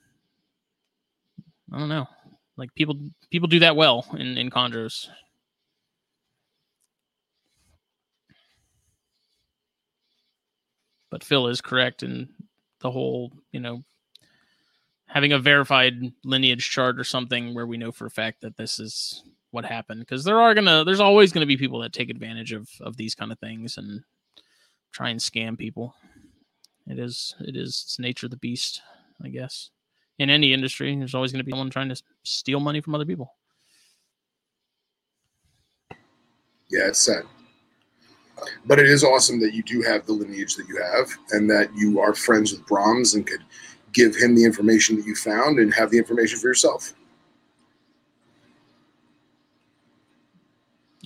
I don't know, like people people do that well in in chondros. But Phil is correct in the whole, you know, having a verified lineage chart or something where we know for a fact that this is what happened. Because there are gonna there's always gonna be people that take advantage of of these kind of things and try and scam people. It is it is it's nature of the beast i guess. In any industry there's always to be someone trying to steal money from other people. Yeah, it's sad. But it is awesome that you do have the lineage that you have and that you are friends with Brahms and could give him the information that you found and have the information for yourself.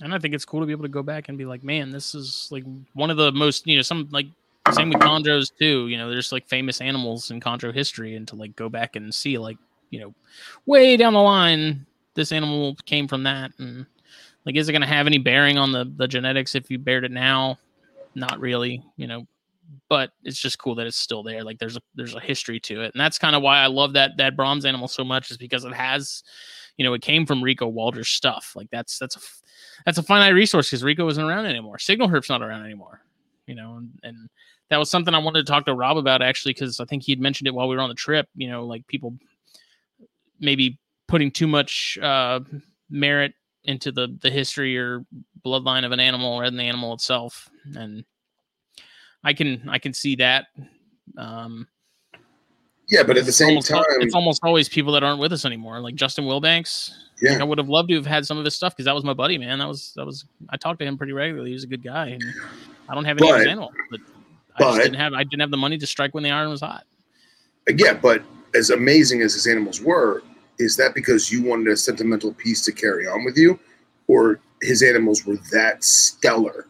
and i think it's cool to be able to go back and be like man this is like one of the most you know some like same with chondros too you know there's like famous animals in chondro history and to like go back and see like you know way down the line this animal came from that and like is it going to have any bearing on the the genetics if you bared it now? Not really you know but it's just cool that it's still there. Like there's a there's a history to it. And that's kind of why i love that that bronze animal so much is because it has you know it came from rico walter's stuff. Like that's that's a that's a finite resource because rico isn't around anymore. Signal herp's not around anymore you know and, and that was something i wanted to talk to rob about actually because i think he had mentioned it while we were on the trip you know like people maybe putting too much uh merit into the the history or bloodline of an animal rather than the animal itself and i can i can see that um Yeah, but at the same almost, time, it's almost always people that aren't with us anymore like justin wilbanks yeah, like, I would have loved to have had some of his stuff because that was my buddy, man. That was that was I talked to him pretty regularly. He was a good guy, and I don't have any of his But- but I just didn't have I didn't have the money to strike when the iron was hot. yeah, but as amazing as his animals were, is that because you wanted a sentimental piece to carry on with you, or his animals were that stellar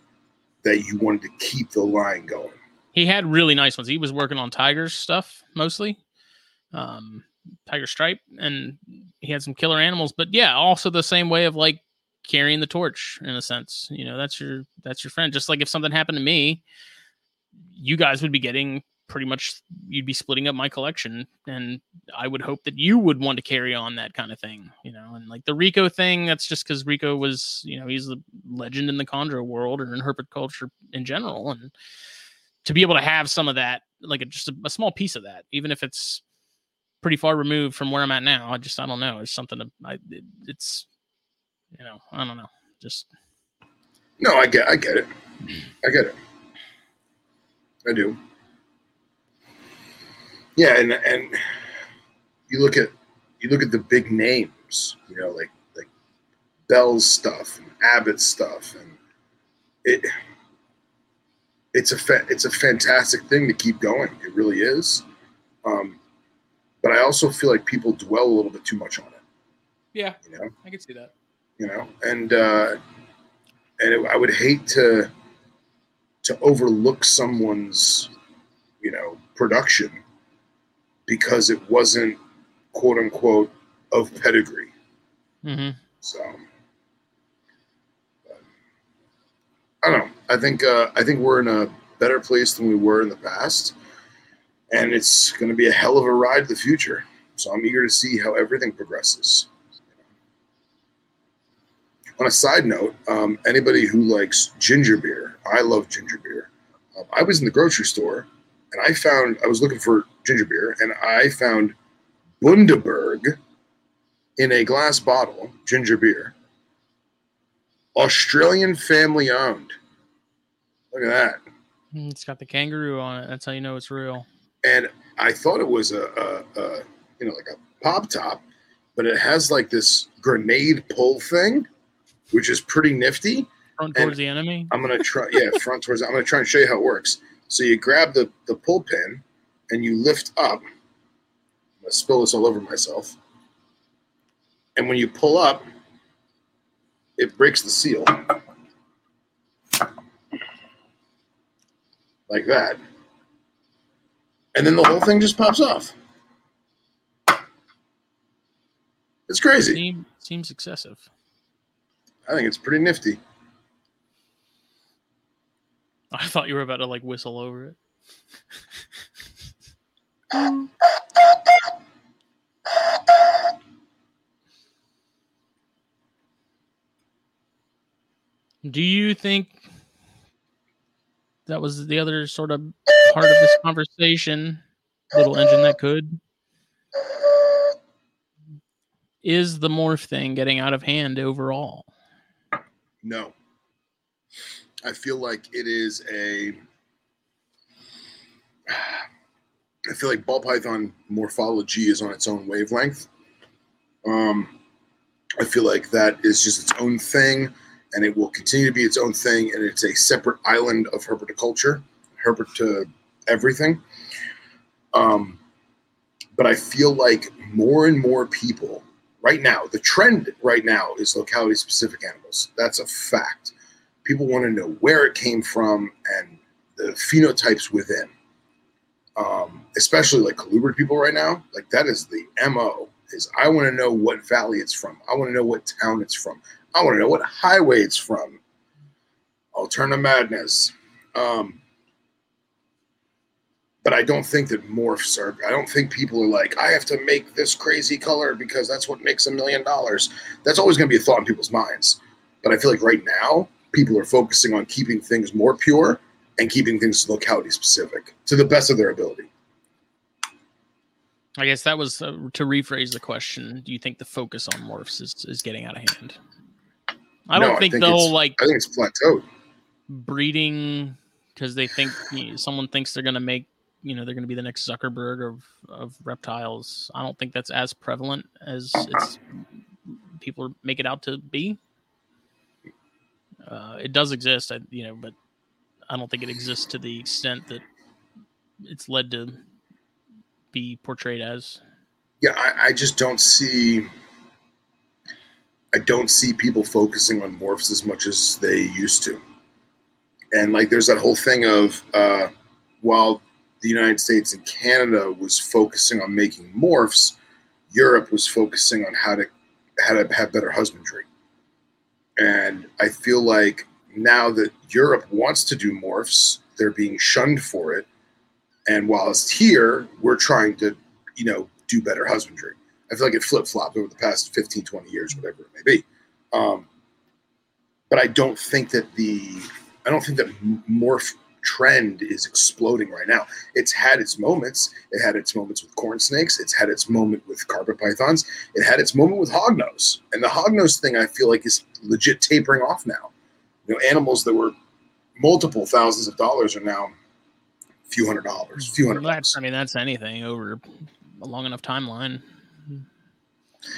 that you wanted to keep the line going? He had really nice ones. He was working on Tigers stuff mostly, um, Tiger Stripe, and he had some killer animals. But yeah, also the same way of like carrying the torch in a sense. You know, that's your that's your friend. Just like if something happened to me, you guys would be getting pretty much you'd be splitting up my collection and i would hope that you would want to carry on that kind of thing you know and like the rico thing that's just because rico was you know he's a legend in the chondro world or in herpetoculture in general and to be able to have some of that like a, just a, a small piece of that even if it's pretty far removed from where i'm at now i just i don't know it's something to, I, it, it's you know i don't know just No, I get, I get it, I get it, I do. Yeah, and and you look at you look at the big names, you know, like like Bell's stuff and Abbott's stuff, and it it's a fa- it's a fantastic thing to keep going. It really is. Um, but I also feel like people dwell a little bit too much on it. yeah You know, i can see that you know, and uh, and it, I would hate to to overlook someone's you know production because it wasn't quote unquote of pedigree. hmm So I don't know. I think uh, I think we're in a better place than we were in the past, and it's going to be a hell of a ride in the future. So I'm eager to see how everything progresses. On a side note, um, anybody who likes ginger beer, I love ginger beer. Um, I was in the grocery store and I found I was looking for ginger beer, and I found Bundaberg in a glass bottle, ginger beer. Australian family owned. Look at that. Mm, It's got the kangaroo on it. That's how you know it's real. And I thought it was a, a, a you know like a pop top, but it has like this grenade pull thing, which is pretty nifty. Front And- towards the enemy. I'm gonna try, yeah, front towards. I'm gonna try and show you how it works. So you grab the the pull pin and you lift up. I'm gonna spill this all over myself. And when you pull up, it breaks the seal like that, and then the whole thing just pops off. It's crazy. Seem, seems excessive. I think it's pretty nifty. I thought you were about to like whistle over it. Mm. Do you think that was the other sort of part of this conversation? Little engine that could. Is the morph thing getting out of hand overall? No. I feel like it is a. I feel like ball python morphology is on its own wavelength. Um, I feel like that is just its own thing, and it will continue to be its own thing, and it's a separate island of herpetoculture, herpet everything. Um, but I feel like more and more people right now, the trend right now is locality specific animals. That's a fact. People want to know where it came from and the phenotypes within. Um, especially like colubrid people right now, like that is the MO. Is I want to know what valley it's from. I want to know what town it's from. I want to know what highway it's from. Alterna madness. Um, but I don't think that morphs are. I don't think people are like, I have to make this crazy color because that's what makes a million dollars. That's always going to be a thought in people's minds. But I feel like right now, people are focusing on keeping things more pure and keeping things locality specific to the best of their ability. I guess that was uh, to rephrase the question. Do you think the focus on morphs is, is getting out of hand? I No, don't I think, think they'll like I think it's plateaued. breeding because they think you know, someone thinks they're going to make you know they're going to be the next Zuckerberg of of reptiles. I don't think that's as prevalent as it's people make it out to be. Uh, it does exist, I, you know, but I don't think it exists to the extent that it's led to be portrayed as. Yeah, I, I just don't see. I don't see people focusing on morphs as much as they used to. And like, there's that whole thing of uh, while the United States and Canada was focusing on making morphs, Europe was focusing on how to how to have better husbandry. And I feel like now that Europe wants to do morphs, they're being shunned for it. And whilst here, we're trying to, you know, do better husbandry. I feel like it flip flopped over the past 15, 20 years, whatever it may be. Um, but I don't think that the, I don't think that morph trend is exploding right now. It's had its moments. It had its moments with corn snakes. It's had its moment with carpet pythons. It had its moment with hognose. And the hognose thing, I feel like, is legit tapering off now. You know, animals that were multiple thousands of dollars are now a few hundred dollars, a few hundred. That's, I mean, that's anything over a long enough timeline.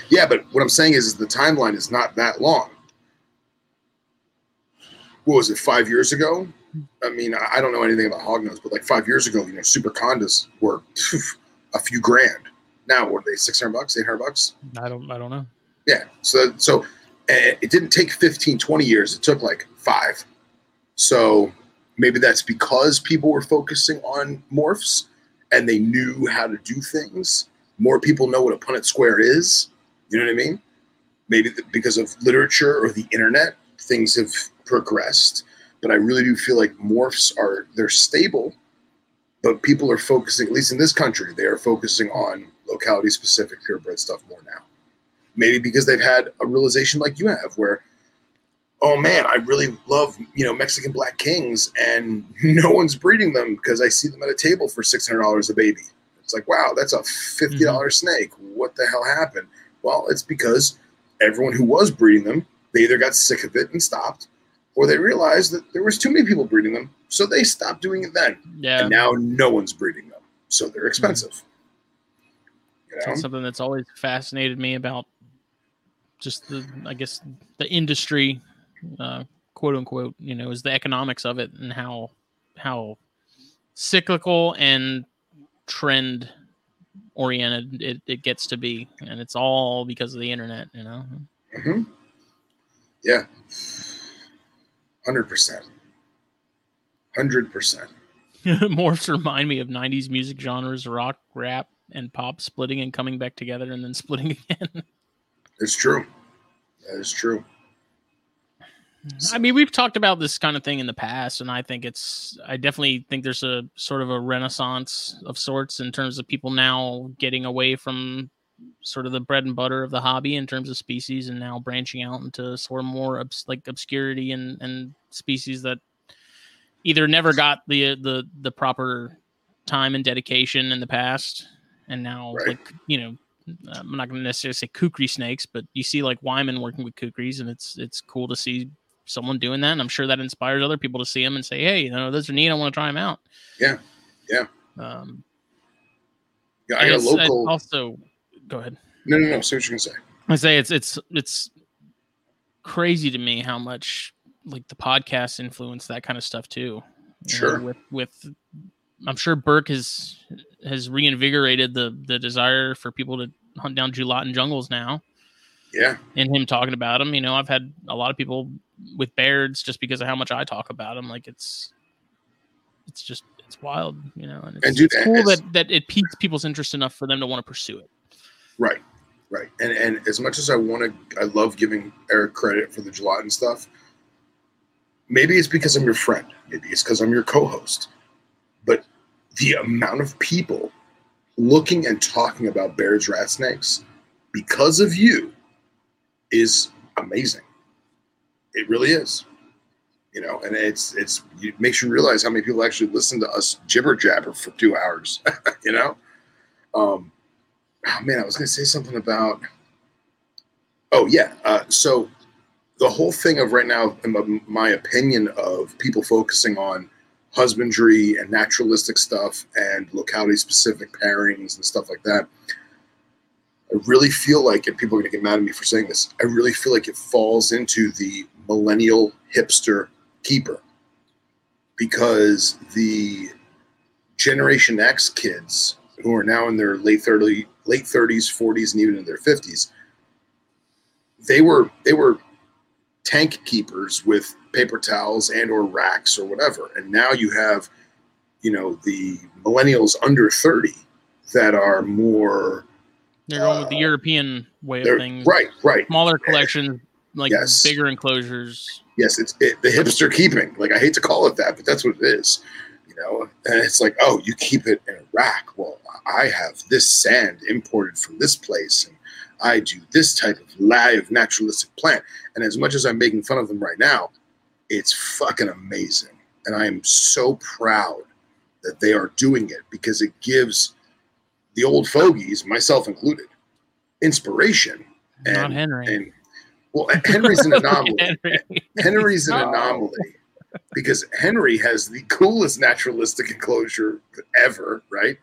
Yeah, but what I'm saying is, is the timeline is not that long. What was it, five years ago? I mean, I don't know anything about hognose, but like five years ago, you know, super condas were phew, a few grand. Now, what are they, 600 bucks, 800 bucks? I don't. I don't know. Yeah. So, so eh, it didn't take 15, 20 years. It took like five. So maybe that's because people were focusing on morphs and they knew how to do things. More people know what a Punnett square is. You know what I mean? Maybe because of literature or the internet, things have progressed. But I really do feel like morphs are they're stable, but people are focusing, at least in this country, they are focusing on locality specific purebred stuff more now. Maybe because they've had a realization like you have, where, oh man, I really love you know Mexican black kings, and no one's breeding them because I see them at a table for six hundred dollars a baby. It's like, wow, that's a fifty dollars mm-hmm. snake. What the hell happened? Well, it's because everyone who was breeding them, they either got sick of it and stopped, or they realized that there was too many people breeding them, so they stopped doing it then. Yeah. And now no one's breeding them, so they're hmm. expensive. You know? That's something that's always fascinated me about just the I guess the industry, uh, quote unquote, you know, is the economics of it and how how cyclical and trend oriented it, it gets to be. And it's all because of the internet, you know. hmm Yeah. Hundred percent. Hundred percent. Morphs remind me of 90s music genres, rock, rap, and pop splitting and coming back together and then splitting again. It's true. That is true. I mean, we've talked about this kind of thing in the past, and I think it's, I definitely think there's a sort of a renaissance of sorts in terms of people now getting away from sort of the bread and butter of the hobby in terms of species and now branching out into sort of more obs- like obscurity and, and species that either never got the, the, the proper time and dedication in the past. And now, Right. like, you know, I'm not going to necessarily say kukri snakes, but you see like Wyman working with kukris, and it's it's cool to see someone doing that. And I'm sure that inspires other people to see them and say, "Hey, you know, those are neat. I want to try them out." Yeah. Yeah. Um, Yeah, I got a local. also, go ahead. No, no, no. Say what you're gonna say. I say it's it's it's crazy to me how much like the podcast influence that kind of stuff too. You know, Sure. with with I'm sure Burke has has reinvigorated the the desire for people to hunt down gelatin jungles now. Yeah. and him talking about him. You know, I've had a lot of people with Baird's just because of how much I talk about him. Like it's, it's just it's wild, you know. And it's, And dude, it's cool that that it piques people's interest enough for them to want to pursue it. Right. Right. And and as much as I want to, I love giving Eric credit for the gelatin stuff. Maybe it's because I'm your friend. Maybe it's because I'm your co-host. But the amount of people looking and talking about Baird's, rat snakes because of you is amazing. It really is. You know, and it's it's it makes you realize how many people actually listen to us jibber jabber for two hours. you know, um, oh man, I was to say something about. Oh yeah, uh, so the whole thing of right now, my opinion of people focusing on husbandry and naturalistic stuff and locality specific pairings and stuff like that. I really feel like, and people are going to get mad at me for saying this, I really feel like it falls into the millennial hipster keeper because the Generation X kids who are now in their late 30, late 30s, 40s, and even in their 50s, they were they were tank keepers with paper towels and or racks or whatever. And now you have, you know, the millennials under 30 that are more They're going with the Uh, European way of things, right, right. smaller collections, like Yes. bigger enclosures. Yes, it's it, the hipster keeping. Like I hate to call it that, but that's what it is. You know, and it's like, oh, you keep it in a rack. Well, I have this sand imported from this place, and I do this type of live naturalistic plant. And as much as I'm making fun of them right now, it's fucking amazing, and I am so proud that they are doing it because it gives the old fogies, myself included, inspiration. Not Henry. And well, Henry's an anomaly. Henry. Henry's an anomaly because Henry has the coolest naturalistic enclosure ever, right?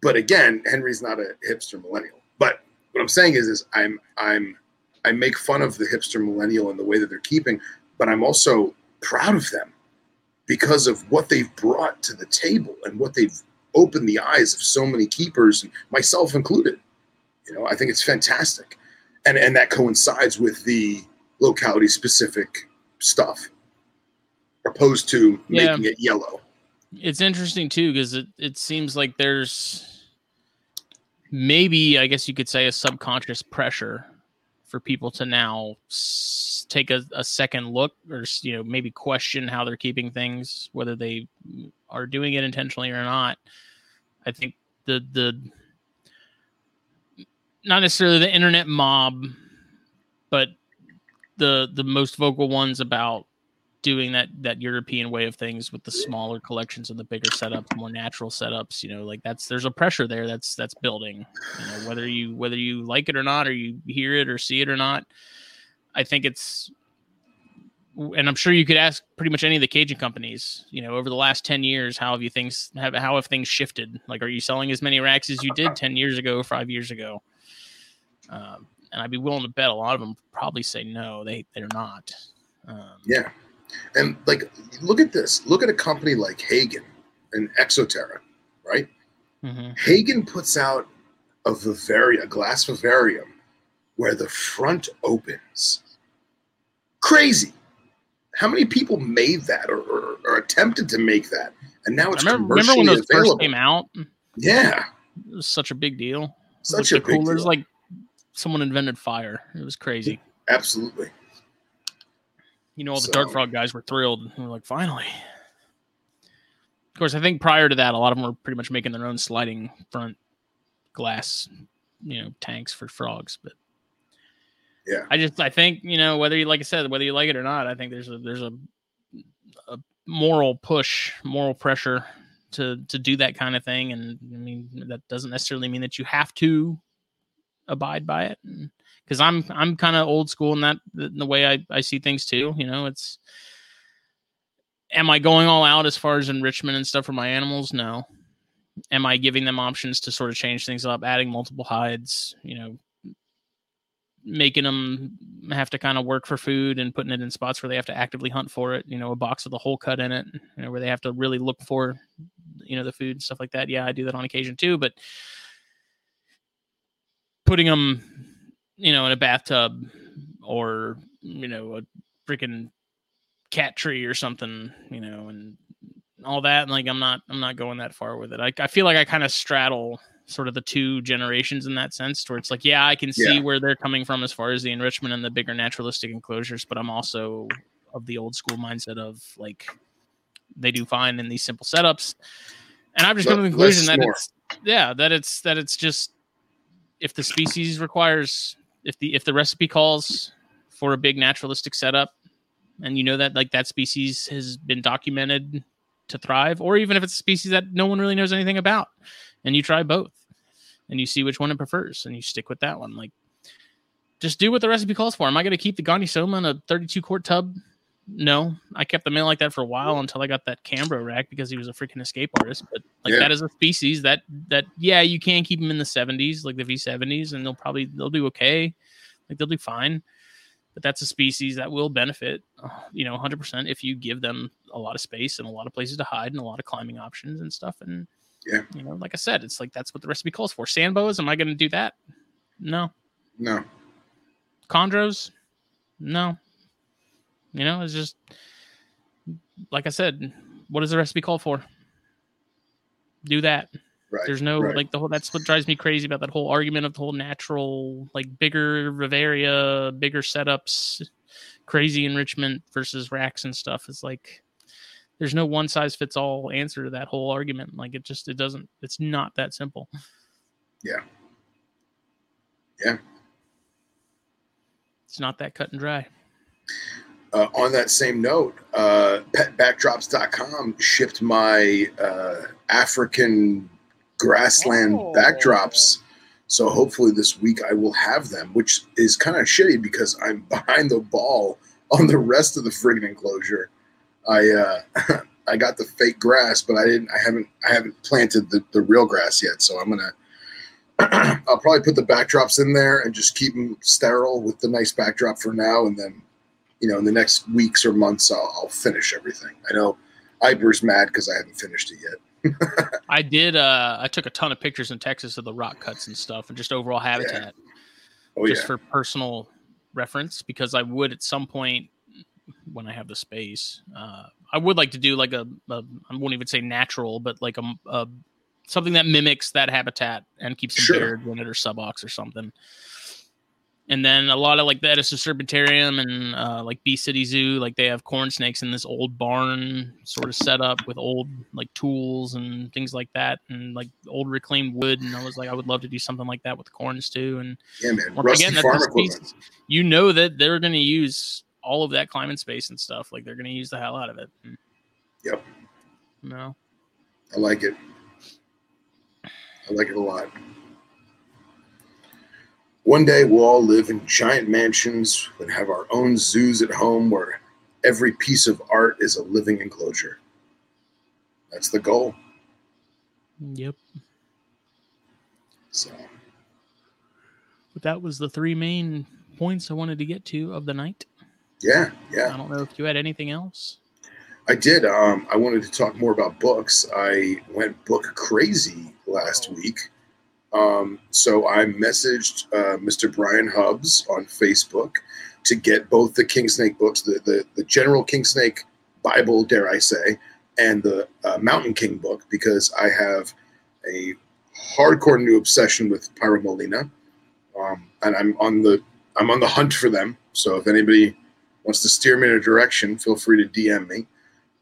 But again, Henry's not a hipster millennial. But what I'm saying is, is I'm I'm I make fun of the hipster millennial and the way that they're keeping, but I'm also proud of them because of what they've brought to the table and what they've opened the eyes of so many keepers, myself included. You know, I think it's fantastic, and and that coincides with the locality specific stuff opposed to Yeah. making it yellow. it's interesting too because it, it seems like there's maybe i guess you could say a subconscious pressure for people to now s- take a, a second look or you know maybe question how they're keeping things whether they are doing it intentionally or not i think the the not necessarily the internet mob but the the most vocal ones about doing that that European way of things with the smaller collections and the bigger setups, more natural setups. You know, like that's there's a pressure there that's that's building. You know, whether you whether you like it or not, or you hear it or see it or not, I think it's. And I'm sure you could ask pretty much any of the caging companies. You know, over the last ten years, how have you things have how have things shifted? Like, are you selling as many racks as you did ten years ago, five years ago? Um, and I'd be willing to bet a lot of them probably say no, they they're not. Um, Yeah. And like, look at this. Look at a company like Hagen and Exo Terra, right? mhm. Hagen puts out a Vivarium, a glass vivarium, where the front opens. Crazy. How many people made that or, or, or attempted to make that? And now I it's remember, commercially remember when those available. first came out? Yeah, It was such a big deal. such a big coolers deal. like someone invented fire. It was crazy. Absolutely. You know, all the So- Dart Frog guys were thrilled. We were like, finally. Of course, I think prior to that, a lot of them were pretty much making their own sliding front glass, you know, tanks for frogs. But Yeah. I just, I think, you know, whether you, like I said, whether you like it or not, I think there's a, there's a, a moral push, moral pressure to, to do that kind of thing. And I mean, that doesn't necessarily mean that you have to abide by it. Because I'm, I'm kind of old school in that, in the way I, I see things too. You know, it's, am I going all out as far as enrichment and stuff for my animals? No. Am I giving them options to sort of change things up, adding multiple hides, you know, making them have to kind of work for food and putting it in spots where they have to actively hunt for it, you know, a box with a hole cut in it, you know, where they have to really look for, you know, the food and stuff like that. Yeah, I do that on occasion too, but putting them, you know, in a bathtub or, you know, a freaking cat tree or something, you know, and all that. And like, I'm not, I'm not going that far with it. I, I feel like I kind of straddle sort of the two generations in that sense, where it's like, yeah, I can see Yeah. where they're coming from as far as the enrichment and the bigger naturalistic enclosures, but I'm also of the old school mindset of like, they do fine in these simple setups. And I've just come to the conclusion that more. it's, yeah, that it's, that it's just, if the species requires, if the, if the recipe calls for a big naturalistic setup, and you know that like that species has been documented to thrive or even if it's a species that no one really knows anything about and you try both and you see which one it prefers and you stick with that one. Like just do what the recipe calls for. Am i going to keep the Gonyosoma in a 32 quart tub? No. I kept them in like that for a while until i got that Cambro rack because he was a freaking escape artist but like Yeah. that is a species that that yeah you can keep them in the 70s like the v70s and they'll probably they'll do okay. Like they'll do fine but that's a species that will benefit uh, you know 100% if you give them a lot of space and a lot of places to hide and a lot of climbing options and stuff and Yeah. you know like i said it's like that's what the recipe calls for sandboas am i going to do that no No. chondros no you know it's just like i said what does the recipe call for do that Right. there's no right. like the whole that's what drives me crazy about that whole argument of the whole natural like bigger vivaria, bigger setups, crazy enrichment versus racks and stuff. It's like there's no one size fits all answer to that whole argument. Like it just it doesn't it's not that simple. Yeah. Yeah. It's not that cut and dry. Uh, on that same note, uh, petbackdrops.com shipped my uh, African grassland Oh. backdrops. So hopefully this week I will have them, which is kind of shitty because I'm behind the ball on the rest of the friggin' enclosure. I uh, I got the fake grass, but I didn't. I haven't. I haven't planted the, the real grass yet. So I'm gonna. I'll probably put the backdrops in there and just keep them sterile with the nice backdrop for now, and then you know, in the next weeks or months, I'll, I'll finish everything. I know Iber's mad because I haven't finished it yet. I did uh I took a ton of pictures in Texas of the rock cuts and stuff and just overall habitat. Oh just yeah, for personal reference because I would at some point when I have the space, uh, I would like to do like a, a I won't even say natural, but like a, a something that mimics that habitat and keeps some Sure. beard in it or subocs or something. And then a lot of like the Edisto Serpentarium and uh, like Bee City Zoo, like they have corn snakes in this old barn sort of setup with old like tools and things like that, and like old reclaimed wood. And I was like, I would love to do something like that with corns too. And yeah, man. Rusty again, farm the equipment. species. You know that they're going to use all of that climbing space and stuff. Like they're going to use the hell out of it. Hmm. Yep. No. I like it. I like it a lot. One day we'll all live in giant mansions and have our own zoos at home where every piece of art is a living enclosure. That's the goal. Yep. So, But that was the three main points I wanted to get to of the night. Yeah, yeah. I don't know if you had anything else. I did. Um, I wanted to talk more about books. I went book crazy last Oh. week. Um, so I messaged uh, Mr. Brian Hubbs on Facebook to get both the King Snake books, the, the, the General King Snake Bible, dare I say, and the uh, Mountain King book, because I have a hardcore new obsession with pyromelana. Um, and I'm on the I'm on the hunt for them. So if anybody wants to steer me in a direction, feel free to DM me.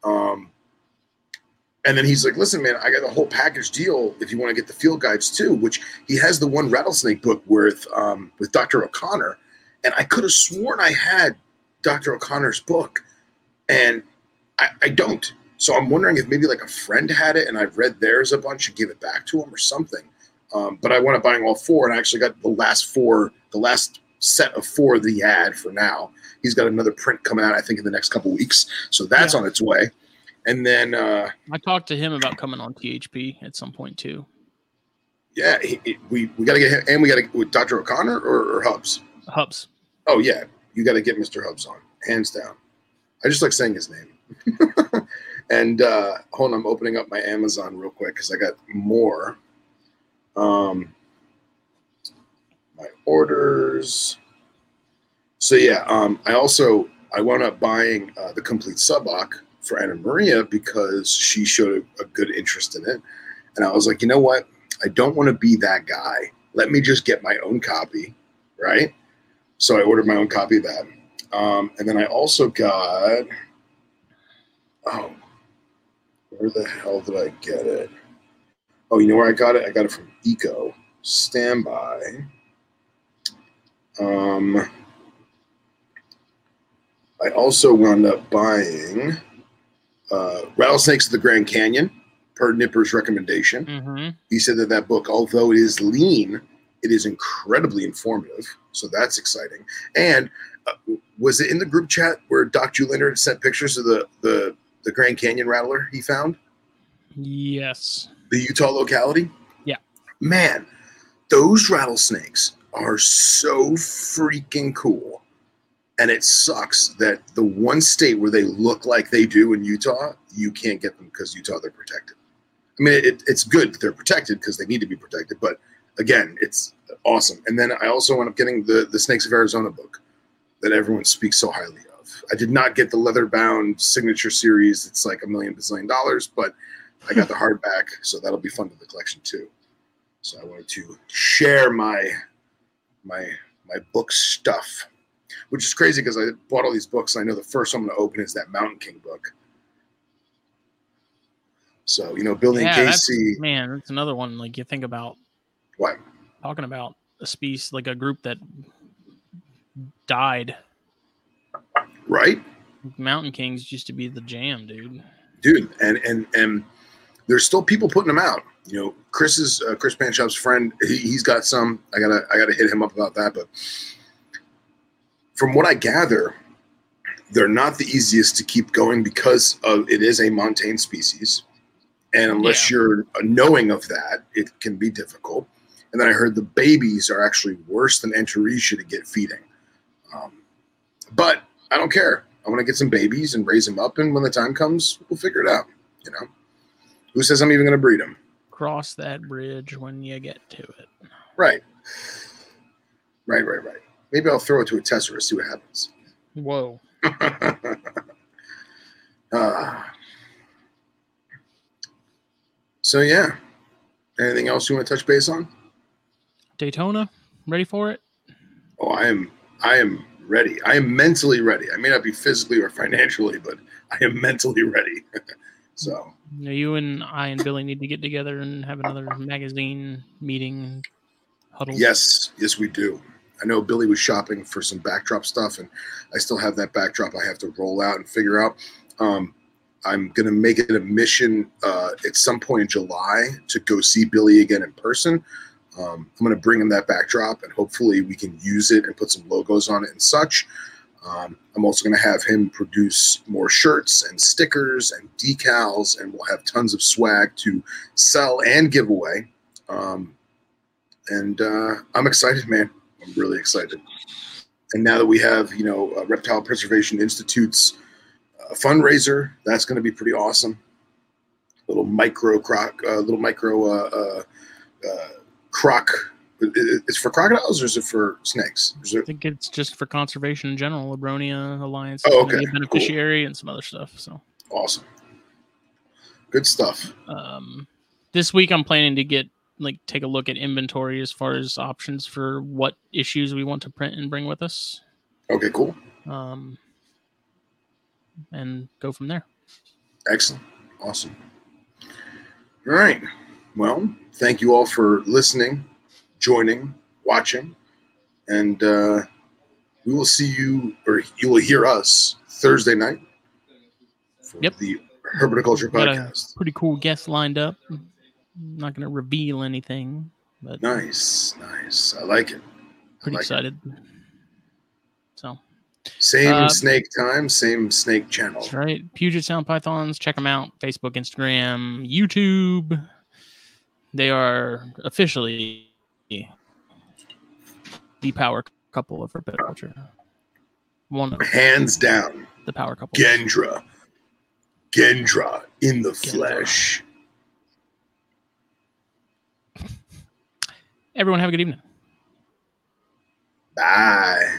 Um, and then he's like, "Listen, man, I got a whole package deal if you want to get the field guides too." Which he has the one rattlesnake book with um, with Dr. O'Connor, and I could have sworn I had Dr. O'Connor's book, and I, I don't. So I'm wondering if maybe like a friend had it and I've read theirs a bunch and give it back to him or something. Um, but I wound up buying all four, and I actually got the last four, the last set of four that he had for now. He's got another print coming out, I think, in the next couple weeks, so that's Yeah. on its way. And then, uh, I talked to him about coming on THP at some point too. yeah, he, he- we we got to get him, and we got to with Dr. O'Connor or, or Hubbs. Hubbs. Oh yeah, you got to get Mr. Hubbs on, hands down. I just like saying his name. and uh, hold on, I'm opening up my Amazon real quick because I got more. Um, my orders. So yeah, um, I also I wound up buying uh, the complete Suboc for Anna Maria because she showed a, a good interest in it, and I was like, you know what, I don't want to be that guy. Let me just get my own copy, right? So I ordered my own copy of that, um, and then I also got oh, where the hell did I get it? Oh, you know where I got it? I got it from Eco Standby. Um, I also wound up buying uh, Rattlesnakes of the Grand Canyon per Nipper's recommendation. Mm-hmm. He said that that book, although it is lean, it is incredibly informative. So that's exciting. And uh, was it in the group chat where Doc Leonard sent pictures of the, the, the Grand Canyon rattler he found? Yes. the Utah locality. Yeah. Man, those rattlesnakes are so freaking cool. And it sucks that the one state where they look like they do in Utah, you can't get them because Utah they're protected. I mean, it, it's good that they're protected because they need to be protected. But again, it's awesome. And then I also wound up getting the the Snakes of Arizona book that everyone speaks so highly of. I did not get the leather bound signature series. It's like a million bazillion dollars, but I got the hardback, so that'll be fun to the collection too. So I wanted to share my my my book stuff, which is crazy because I bought all these books. I know the first one I'm going to open is that Mountain King book. So you know, building Yeah, that's, Casey. man, that's another one. Like you think about What? talking about a species like a group that died. Right, Mountain Kings used to be the jam, dude. dude, and and and there's still people putting them out. You know, Chris's uh, Chris Panshop's friend, he, he's got some. I gotta I gotta hit him up about that. But from what I gather, they're not the easiest to keep going because of it is a montane species, and unless you're knowing of that, it can be difficult. And then I heard the babies are actually worse than Enteresia to get feeding. Um, but I don't care. I want to get some babies and raise them up, and when the time comes, we'll figure it out. You know, who says I'm even going to breed them? Cross that bridge when you get to it. Right, right, right, right. Maybe I'll throw it to a tester see what happens. Whoa. uh, so yeah. Anything else you want to touch base on? Daytona, ready for it? Oh, I am. I am ready. I am mentally ready. I may not be physically or financially, but I am mentally ready. so you and I and Billy need to get together and have another magazine meeting huddle. yes, yes, we do. I know Billy was shopping for some backdrop stuff, and I still have that backdrop I have to roll out and figure out. Um, I'm gonna make it a mission uh, at some point in July to go see Billy again in person. Um, I'm gonna bring him that backdrop, and hopefully we can use it and put some logos on it and such. Um, I'm also going to have him produce more shirts and stickers and decals, and we'll have tons of swag to sell and give away. Um, and uh, I'm excited, man. I'm really excited. And now that we have, you know, uh, Reptile Preservation Institute's uh, fundraiser, that's going to be pretty awesome. Little micro croc, uh, little micro uh, uh, croc it's for crocodiles or is it for snakes? Is I think it's just for conservation in general. Labronia Alliance oh, okay. beneficiary cool. and some other stuff. So awesome. Good stuff. Um, this week I'm planning to get like take a look at inventory as far as options for what issues we want to print and bring with us. Okay, cool. Um, and go from there. Excellent. Awesome. All right. Well, thank you all for listening joining, watching, and uh, we will see you, or you will hear us Thursday night for yep. the Herpetoculture podcast. pretty cool guest lined up. I'm not going to reveal anything, but nice, nice. I like it. Pretty like excited. It. So. Same uh, snake time, same snake channel. Right. Puget Sound Pythons. Check them out. Facebook, Instagram, YouTube. They are officially the power couple of herpetoculture. One of hands down. The power couple. Gendra. Gendra in the Gendra. flesh. Everyone have a good evening. Bye.